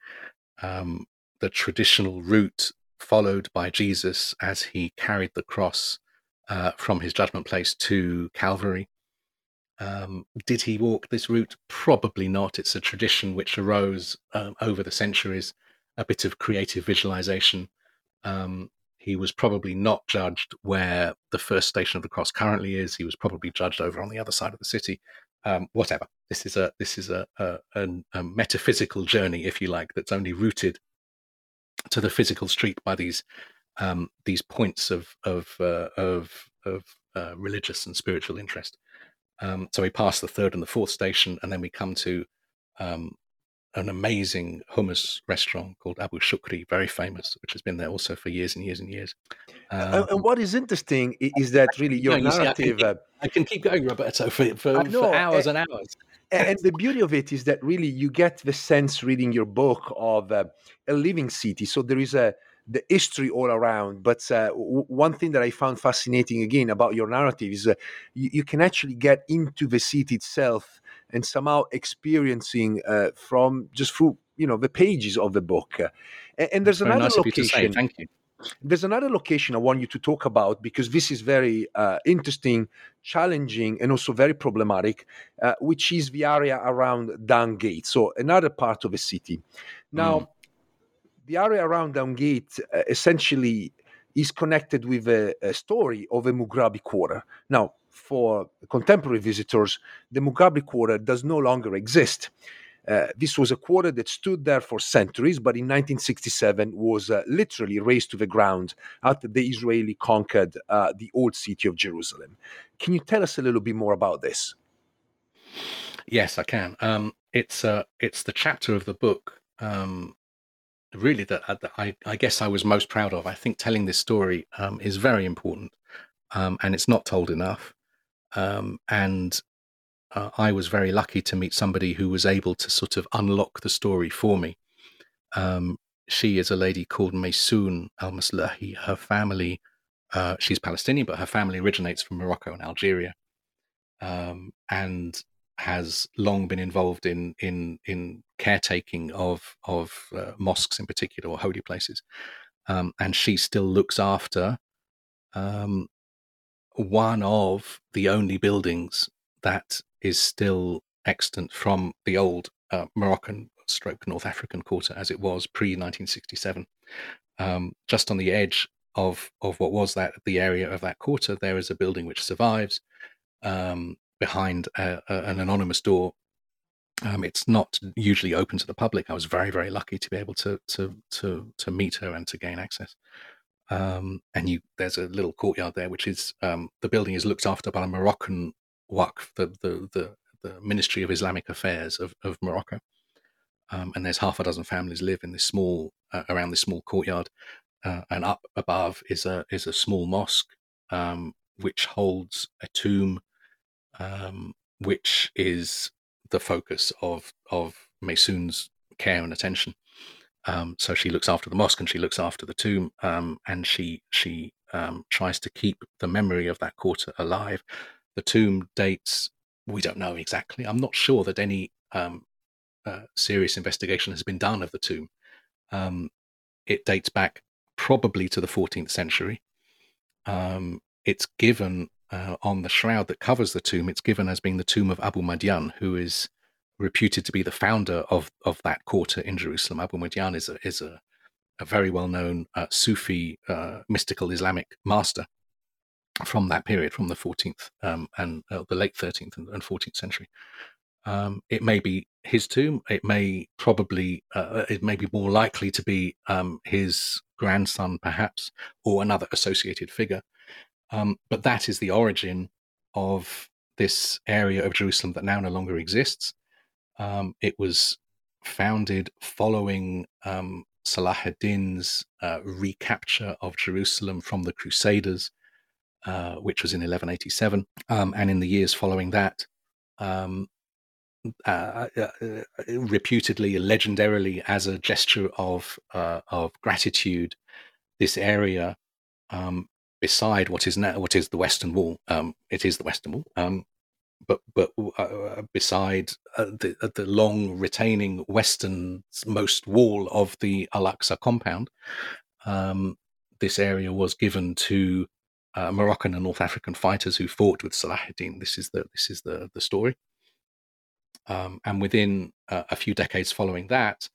S3: um, the traditional route followed by Jesus as he carried the cross uh, from his judgment place to Calvary. Um, did he walk this route? Probably not. It's a tradition which arose um, over the centuries, a bit of creative visualization. Um, he was probably not judged where the first station of the cross currently is. He was probably judged over on the other side of the city. Um, whatever. This is a this is a, a, a, a metaphysical journey, if you like, that's only rooted to the physical street by these um, these points of of uh, of, of uh, religious and spiritual interest. Um, so we pass the third and the fourth station, and then we come to um, an amazing hummus restaurant called Abu Shukri, very famous, which has been there also for years and years and years.
S2: Um, and what is interesting is that really your you narrative. See, I, can
S3: keep, I, can keep, going, Roberto, for, for, for hours and, and hours.
S2: And the beauty of it is that really you get the sense reading your book of uh, a living city. So there is a the history all around. But uh, w- one thing that I found fascinating again about your narrative is uh, you, you, can actually get into the city itself and somehow experiencing uh, from just through you know the pages of the book. and, and there's another
S3: nice
S2: location.
S3: Thank you.
S2: There's another location I want you to talk about because this is very uh, interesting, challenging, and also very problematic, uh, which is the area around Dung Gate. So another part of the city. Now, mm the area around Dung Gate uh, essentially is connected with a, a, story of a Mughrabi quarter. Now, for contemporary visitors, the Mughrabi quarter does no longer exist. Uh, this was a quarter that stood there for centuries, but in 1967 was uh, literally razed to the ground after the Israeli conquered uh, the old city of Jerusalem. Can you tell us a little bit more about this?
S3: Yes, I can. Um, it's uh, it's the chapter of the book um, really that, uh, that I, I, guess I was most proud of. I think telling this story um, is very important, um, and it's not told enough. Um, and uh, I was very lucky to meet somebody who was able to sort of unlock the story for me. Um, she is a lady called Maysoon Al Maslahi. Her family, uh, she's Palestinian, but her family originates from Morocco and Algeria. Um, and has long been involved in in in caretaking of of uh, mosques in particular or holy places, um, and she still looks after um, one of the only buildings that is still extant from the old uh, Moroccan stroke North African quarter as it was pre 1967. Um, just on the edge of of what was that the area of that quarter, there is a building which survives. Um, behind a, a, an anonymous door. Um, it's not usually open to the public. I was very, very lucky to be able to to to to meet her and to gain access. Um, and you, there's a little courtyard there, which is um, the building is looked after by a Moroccan Waqf, the the the, the Ministry of Islamic Affairs of, of Morocco. Um, and there's half a dozen families live in this small uh, around this small courtyard. Uh, and up above is a is a small mosque um, which holds a tomb um, which is the focus of of Maysoon's care and attention. Um, so she looks after the mosque and she looks after the tomb, um, and she she um, tries to keep the memory of that quarter alive. The tomb dates we don't know exactly. I'm not sure that any um, uh, serious investigation has been done of the tomb. Um, it dates back probably to the 14th century. Um, it's given uh, on the shroud that covers the tomb, it's given as being the tomb of Abu Madian, who is reputed to be the founder of, of that quarter in Jerusalem. Abu Madian is a, is a, a very well known uh, Sufi uh, mystical Islamic master from that period, from the 14th um, and uh, the late 13th and, and 14th century. Um, it may be his tomb. It may probably, uh, it may be more likely to be um, his grandson, perhaps, or another associated figure. Um, but that is the origin of this area of Jerusalem that now no longer exists. Um, it was founded following um, Salah ad-Din's uh, recapture of Jerusalem from the Crusaders, uh, which was in 1187. Um, and in the years following that, um, uh, uh, uh, reputedly, legendarily, as a gesture of uh, of gratitude, this area um, beside what is now what is the Western Wall. Um, it is the Western Wall, um, but but uh, beside the the long retaining westernmost wall of the Al Aqsa compound, um, this area was given to uh, Moroccan and North African fighters who fought with Salahuddin. This is the this is the the story. Um, and within uh, a few decades following that,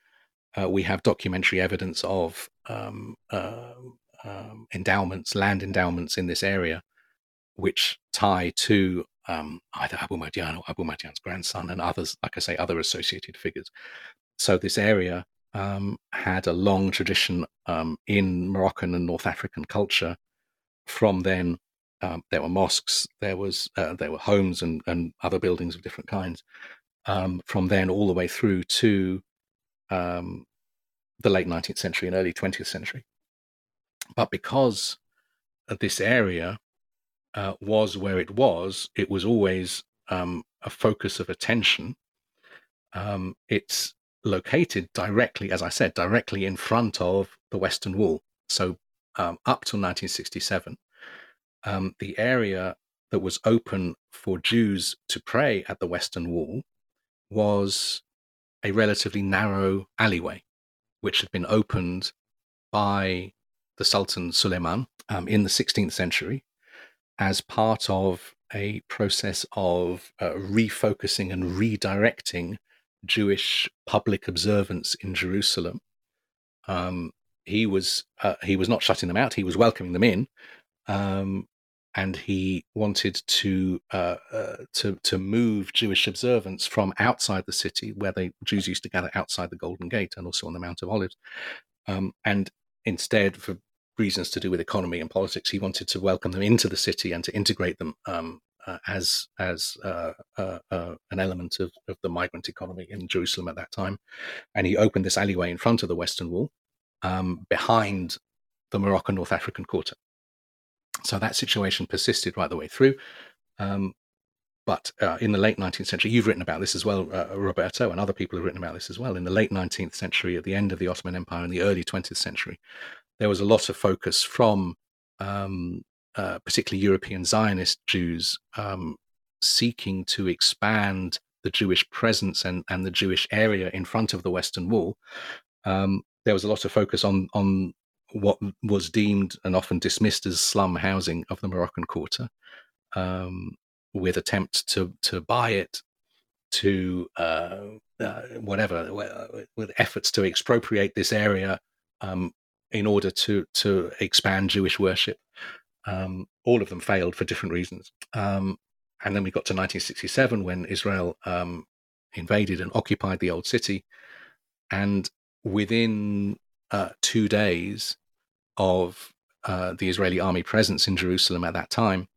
S3: we have documentary evidence of um, um, endowments, land endowments in this area, which tie to um, either Abu Madian or Abu Madian's grandson and others, like I say, other associated figures. So this area um, had a long tradition um, in Moroccan and North African culture from then um, there were mosques, there was uh, there were homes and, and other buildings of different kinds. Um, from then all the way through to um, the late 19th century and early 20th century. But because this area uh, was where it was, it was always um, a focus of attention. Um, it's located directly, as I said, directly in front of the Western Wall. So um, up till 1967, um, the area that was open for Jews to pray at the Western Wall was a relatively narrow alleyway, which had been opened by the Sultan Suleiman um, in the 16th century as part of a process of uh, refocusing and redirecting Jewish public observance in Jerusalem. Um, he was uh, he was not shutting them out; he was welcoming them in, um, and he wanted to uh, uh, to to move Jewish observance from outside the city, where the Jews used to gather outside the Golden Gate and also on the Mount of Olives, um, and instead, for reasons to do with economy and politics, he wanted to welcome them into the city and to integrate them um, uh, as as uh, uh, uh, an element of, of the migrant economy in Jerusalem at that time. And he opened this alleyway in front of the Western Wall, um, behind the Moroccan North African quarter. So that situation persisted right the way through. Um, but uh, in the late 19th century, you've written about this as well, uh, Roberto, and other people have written about this as well. In the late 19th century, at the end of the Ottoman Empire, in the early 20th century, there was a lot of focus from um, uh, particularly European Zionist Jews um, seeking to expand the Jewish presence and, and the Jewish area in front of the Western Wall. Um, there was a lot of focus on on what was deemed and often dismissed as slum housing of the Moroccan Quarter, um, with attempts to to buy it, to uh, uh, whatever, with efforts to expropriate this area um, in order to to expand Jewish worship. Um, all of them failed for different reasons. Um, and then we got to 1967 when Israel um, invaded and occupied the old city. And within uh, two days of uh, the Israeli army presence in Jerusalem at that time,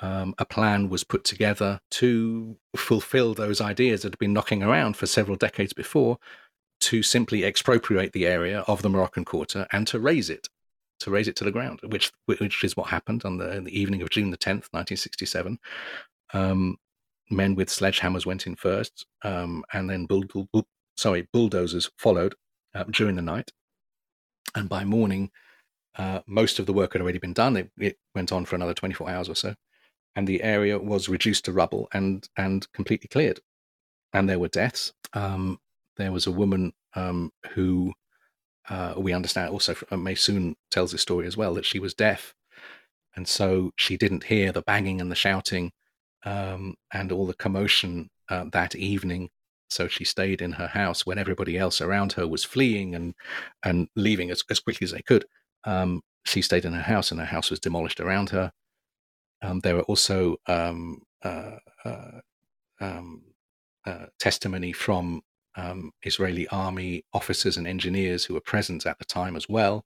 S3: um, a plan was put together to fulfill those ideas that had been knocking around for several decades before to simply expropriate the area of the Moroccan Quarter and to raise it to raze it to the ground, which which is what happened on the, the evening of June the tenth, nineteen sixty seven. Um, men with sledgehammers went in first, um, and then bull, bull, bull, sorry bulldozers followed uh, during the night. And by morning, uh, most of the work had already been done. It, it went on for another twenty four hours or so, and the area was reduced to rubble and and completely cleared. And there were deaths. Um, there was a woman um, who uh, we understand also uh, Maysoon tells this story as well that she was deaf, and so she didn't hear the banging and the shouting um, and all the commotion uh, that evening. So she stayed in her house when everybody else around her was fleeing and and leaving as, as quickly as they could. Um, she stayed in her house, and her house was demolished around her. Um, there were also um, uh, uh, um, uh, testimony from um, Israeli army officers and engineers who were present at the time as well,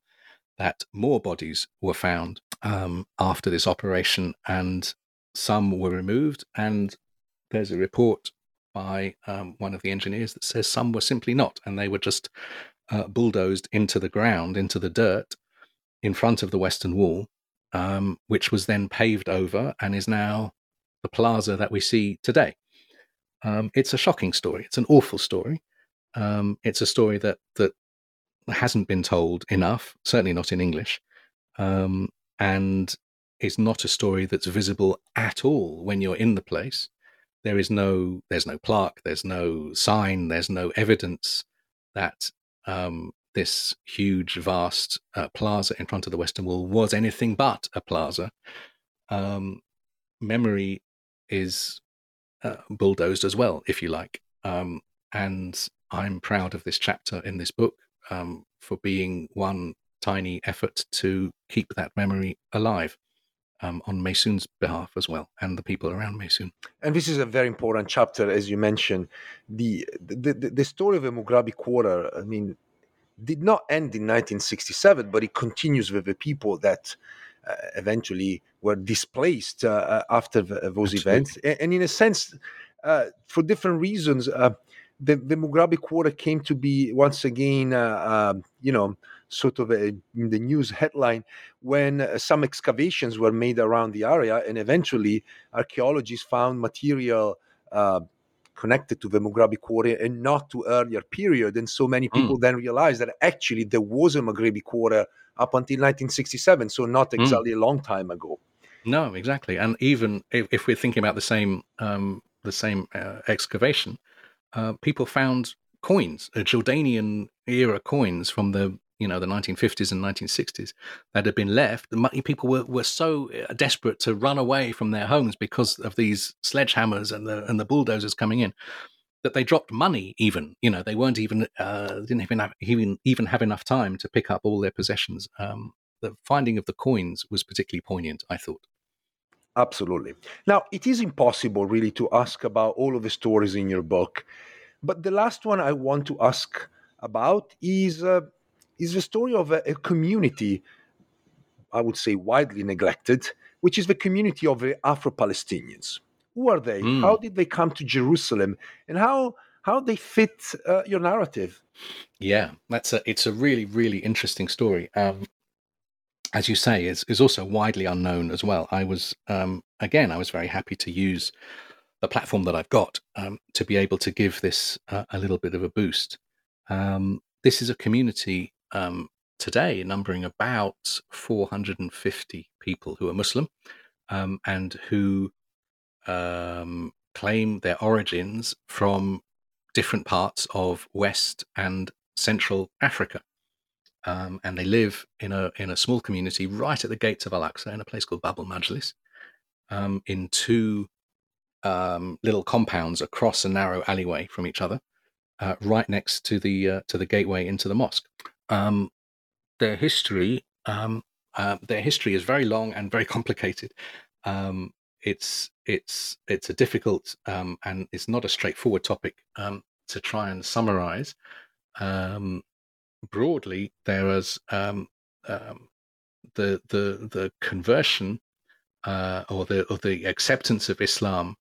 S3: that more bodies were found um, after this operation, and some were removed. And there's a report by um, one of the engineers that says some were simply not, and they were just uh, bulldozed into the ground, into the dirt in front of the Western Wall, um, which was then paved over and is now the plaza that we see today. Um, it's a shocking story. It's an awful story. Um, it's a story that that hasn't been told enough, certainly not in English, um, and is not a story that's visible at all when you're in the place. There is no, there's no plaque, there's no sign, there's no evidence that um, this huge, vast uh, plaza in front of the Western Wall was anything but a plaza. Um, memory is uh, bulldozed as well, if you like. Um, and I'm proud of this chapter in this book um, for being one tiny effort to keep that memory alive. Um, on Maysoon's behalf as well, and the people around Maysoon.
S2: And this is a very important chapter, as you mentioned. The the, the, the story of the Mughrabi Quarter, I mean, did not end in 1967, but it continues with the people that uh, eventually were displaced uh, uh after the, those Absolutely. events. And, and, in a sense, for different reasons, the, the Mughrabi quarter came to be once again, you know, sort of a, in the news headline when uh, some excavations were made around the area, and eventually archaeologists found material uh, connected to the Mughrabi quarter and not to earlier period. And so many people mm. then realized that actually there was a Mughrabi quarter up until 1967, so not hmm. exactly mm. a long time ago.
S3: No, exactly. And even if, if we're thinking about the same um, the same uh, excavation, uh, people found coins, uh, Jordanian era coins from the you know the 1950s and 1960s that had been left people were, were so uh, desperate to run away from their homes because of these sledgehammers and the and the bulldozers coming in that they dropped money even you know they weren't even uh, didn't even have, even even have enough time to pick up all their possessions. Um, the finding of the coins was particularly poignant i thought.
S2: Absolutely. Now it is impossible really to ask about all of the stories in your book but the last one i want to ask about is uh, is the story of a, a community, I would say widely neglected, which is the community of the Afro Palestinians. Who are they? Mm. How did they come to Jerusalem? And how how they fit uh, your narrative?
S3: Yeah, that's a it's a really really interesting story. Um, as you say, is is also widely unknown as well. I was um, again, I was very happy to use the platform that I've got um, to be able to give this uh, a little bit of a boost. Um, this is a community um, today numbering about 450 people who are Muslim um, and who um, claim their origins from different parts of West and Central Africa. Um, and they live in a in a small community right at the gates of Al Aqsa in a place called Bab al Majlis, um, in two um, little compounds across a narrow alleyway from each other, uh, right next to the uh, to the gateway into the mosque um, their history um, uh, their history is very long and very complicated. Um, it's it's it's a difficult um, and it's not a straightforward topic um, to try and summarize. Um, broadly, there um, um, the the the conversion uh, or the or the acceptance of Islam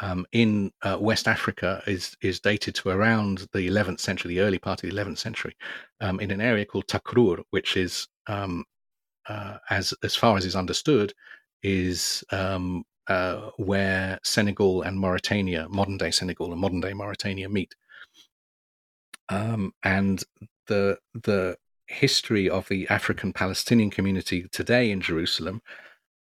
S3: um, in uh, West Africa is is dated to around the 11th century, the early part of the 11th century, um, in an area called Takrur, which is, um, uh, as as far as is understood, is um, uh, where Senegal and Mauritania, modern day Senegal and modern day Mauritania, meet. Um, and the the history of the African Palestinian community today in Jerusalem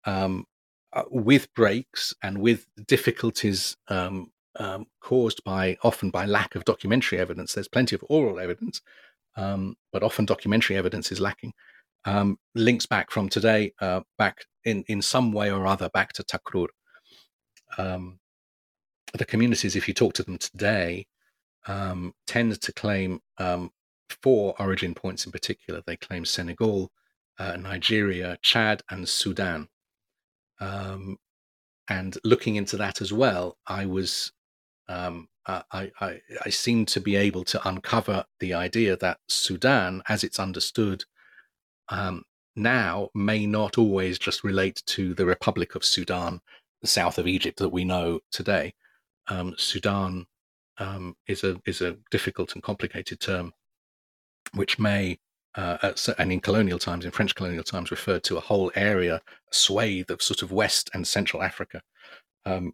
S3: um, uh, with breaks and with difficulties um, um, caused by often by lack of documentary evidence. There's plenty of oral evidence, um, but often documentary evidence is lacking. Um, links back from today, uh, back in, in some way or other, back to Takrur. Um, the communities, if you talk to them today, um, tend to claim four origin points in particular. They claim Senegal, uh, Nigeria, Chad, and Sudan. Um, and looking into that as well, I was um, I, I, I seemed to be able to uncover the idea that Sudan, as it's understood um, now, may not always just relate to the Republic of Sudan, the south of Egypt that we know today. Um, Sudan um, is a is a difficult and complicated term, which may uh, and in colonial times, in French colonial times, referred to a whole area, a swathe of sort of West and Central Africa. Um,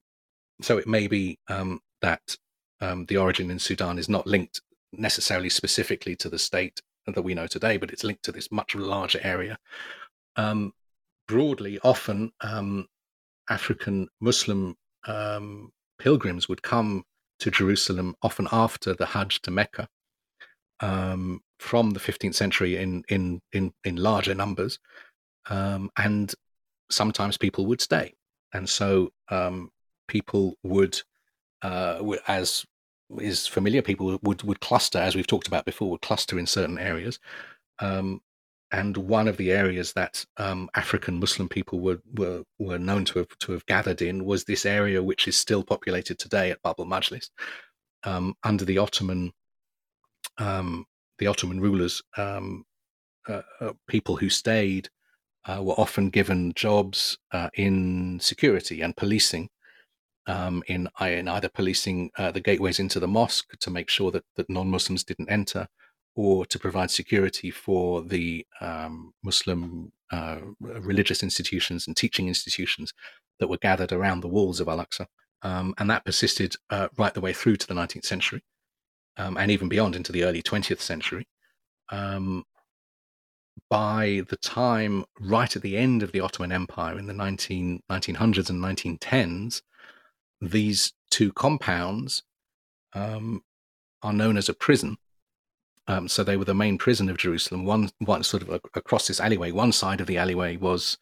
S3: so it may be um, that um, the origin in Sudan is not linked necessarily specifically to the state that we know today, but it's linked to this much larger area. Um, broadly, often um, African Muslim um, pilgrims would come to Jerusalem often after the Hajj to Mecca. Um, from the 15th century in in in, in larger numbers, um, and sometimes people would stay, and so um, people would, uh, as is familiar, people would would cluster, as we've talked about before, would cluster in certain areas. Um, and one of the areas that um, African Muslim people were, were were known to have to have gathered in was this area, which is still populated today at Bab al Majlis, um, under the Ottoman um, the Ottoman rulers, um, uh, uh, people who stayed uh, were often given jobs uh, in security and policing, um, in, in, either policing uh, the gateways into the mosque to make sure that, that non Muslims didn't enter, or to provide security for the um, Muslim uh, religious institutions and teaching institutions that were gathered around the walls of Al Aqsa. Um, and that persisted right the way through to the 19th century um, and even beyond into the early 20th century. Um, by the time, right at the end of the Ottoman Empire in the 19, 1900s and 1910s, these two compounds um, are known as a prison. Um, so they were the main prison of Jerusalem. One, one sort of across this alleyway. One side of the alleyway was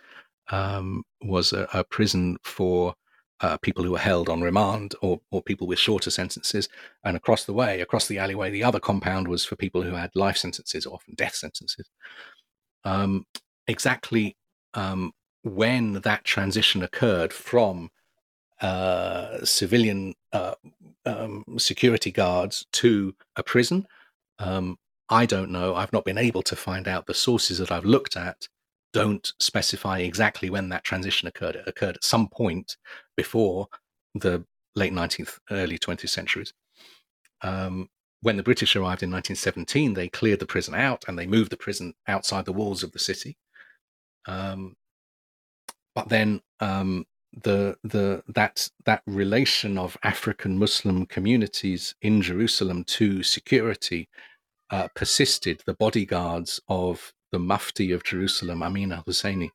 S3: um, was a, a, prison for uh, people who were held on remand or, or people with shorter sentences. And across the way, across the alleyway, the other compound was for people who had life sentences, or often death sentences. Um, exactly um, when that transition occurred from uh, civilian uh, um, security guards to a prison, um, I don't know. I've not been able to find out. The sources that I've looked at don't specify exactly when that transition occurred. It occurred at some point before the late 19th, early 20th centuries. Um, when the British arrived in 1917, they cleared the prison out and they moved the prison outside the walls of the city. Um, but then um, the the that that relation of African Muslim communities in Jerusalem to security uh, persisted. The bodyguards of the Mufti of Jerusalem, Amin al Husseini,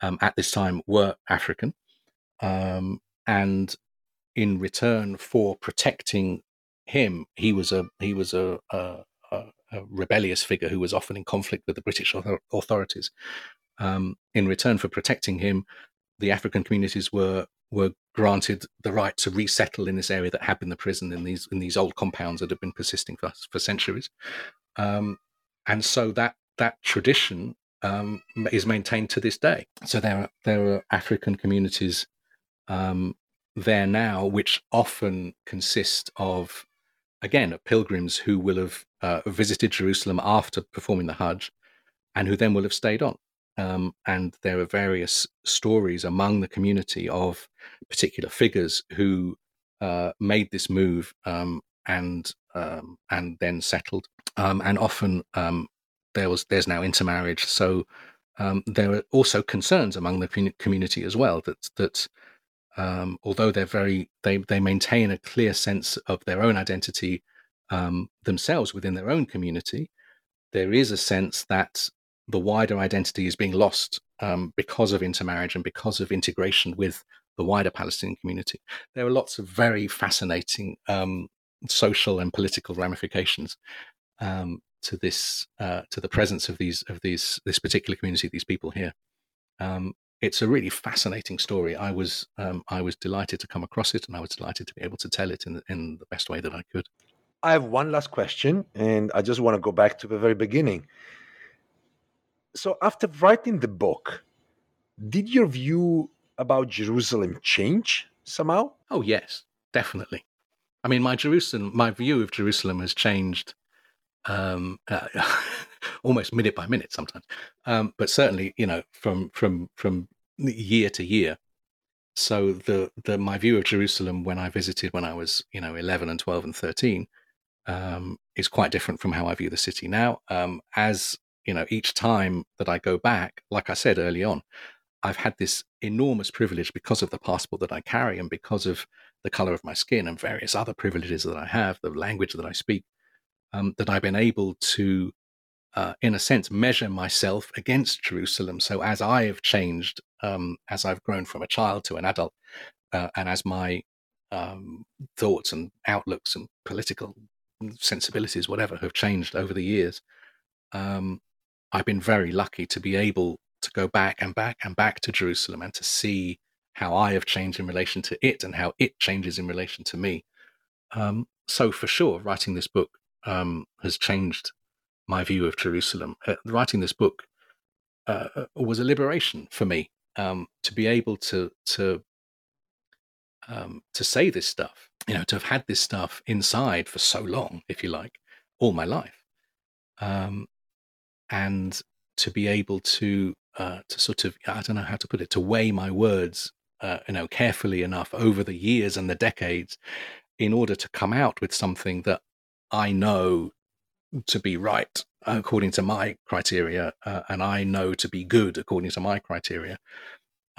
S3: um, at this time were African. Um, and in return for protecting him, he was a he was a, a, a, rebellious figure who was often in conflict with the British authorities. Um, in return for protecting him, the African communities were were granted the right to resettle in this area that had been the prison in these in these old compounds that have been persisting for for centuries. Um, and so that that tradition um, is maintained to this day. So there are there are African communities um, there now, which often consist of again pilgrims who will have uh, visited Jerusalem after performing the Hajj, and who then will have stayed on. Um, and there are various stories among the community of particular figures who uh, made this move um, and um, and then settled. Um, and often um, there was there's now intermarriage. So um, there are also concerns among the community as well that that um, although they're very they they maintain a clear sense of their own identity um, themselves within their own community, there is a sense that the wider identity is being lost um, because of intermarriage and because of integration with the wider Palestinian community. There are lots of very fascinating um, social and political ramifications um, to this uh, to the presence of these of these this particular community, these people here. Um, it's a really fascinating story. I was um, I was delighted to come across it, and I was delighted to be able to tell it in the, in the best way that I could.
S2: I have one last question, and I just want to go back to the very beginning. So, after writing the book, did your view about Jerusalem change somehow?
S3: Oh yes, definitely. I mean, my Jerusalem, my view of Jerusalem has changed um, uh, almost minute by minute sometimes. Um, but certainly, you know, from from from year to year. So the the my view of Jerusalem when I visited when I was you know eleven and twelve and thirteen um, is quite different from how I view the city now. Um, as you know, each time that I go back, like I said early on, I've had this enormous privilege because of the passport that I carry and because of the color of my skin and various other privileges that I have, the language that I speak um, that I've been able to, uh, in a sense, measure myself against Jerusalem. So as I have changed, um, as I've grown from a child to an adult, uh, and as my um, thoughts and outlooks and political sensibilities, whatever, have changed over the years, um, I've been very lucky to be able to go back and back and back to Jerusalem and to see how I have changed in relation to it and how it changes in relation to me. Um, so, for sure, writing this book um, has changed my view of Jerusalem. Uh, writing this book uh, uh, was a liberation for me um, to be able to to um, to say this stuff. You know, to have had this stuff inside for so long, if you like, all my life, um, and to be able to uh, to sort of I don't know how to put it to weigh my words uh, you know carefully enough over the years and the decades in order to come out with something that I know to be right according to my criteria uh, and I know to be good according to my criteria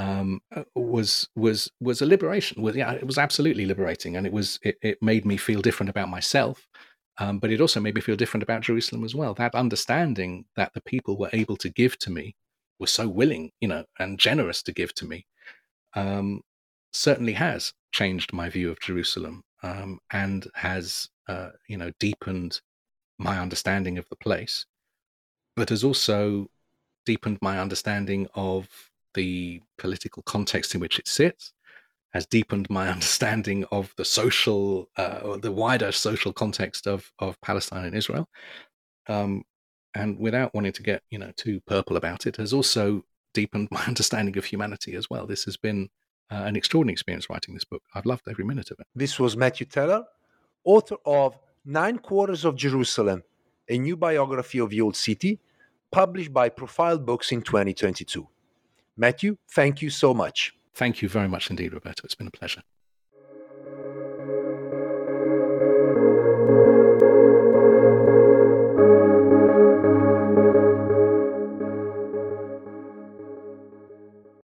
S3: um, was was was a liberation. Was yeah, it was absolutely liberating, and it was it, it made me feel different about myself. Um, but it also made me feel different about Jerusalem as well. That understanding that the people were able to give to me, were so willing, you know, and generous to give to me, um, certainly has changed my view of Jerusalem um, and has, uh, you know, deepened my understanding of the place, but has also deepened my understanding of the political context in which it sits, has deepened my understanding of the social, uh, or the wider social context of of Palestine and Israel. Um, and without wanting to get you know too purple about it, has also deepened my understanding of humanity as well. This has been uh, an extraordinary experience writing this book. I've loved every minute of it.
S2: This was Matthew Teller, author of Nine Quarters of Jerusalem, a new biography of the Old City, published by Profile Books in 2022. Matthew, thank you so much.
S3: Thank you very much indeed, Roberto. It's been a pleasure.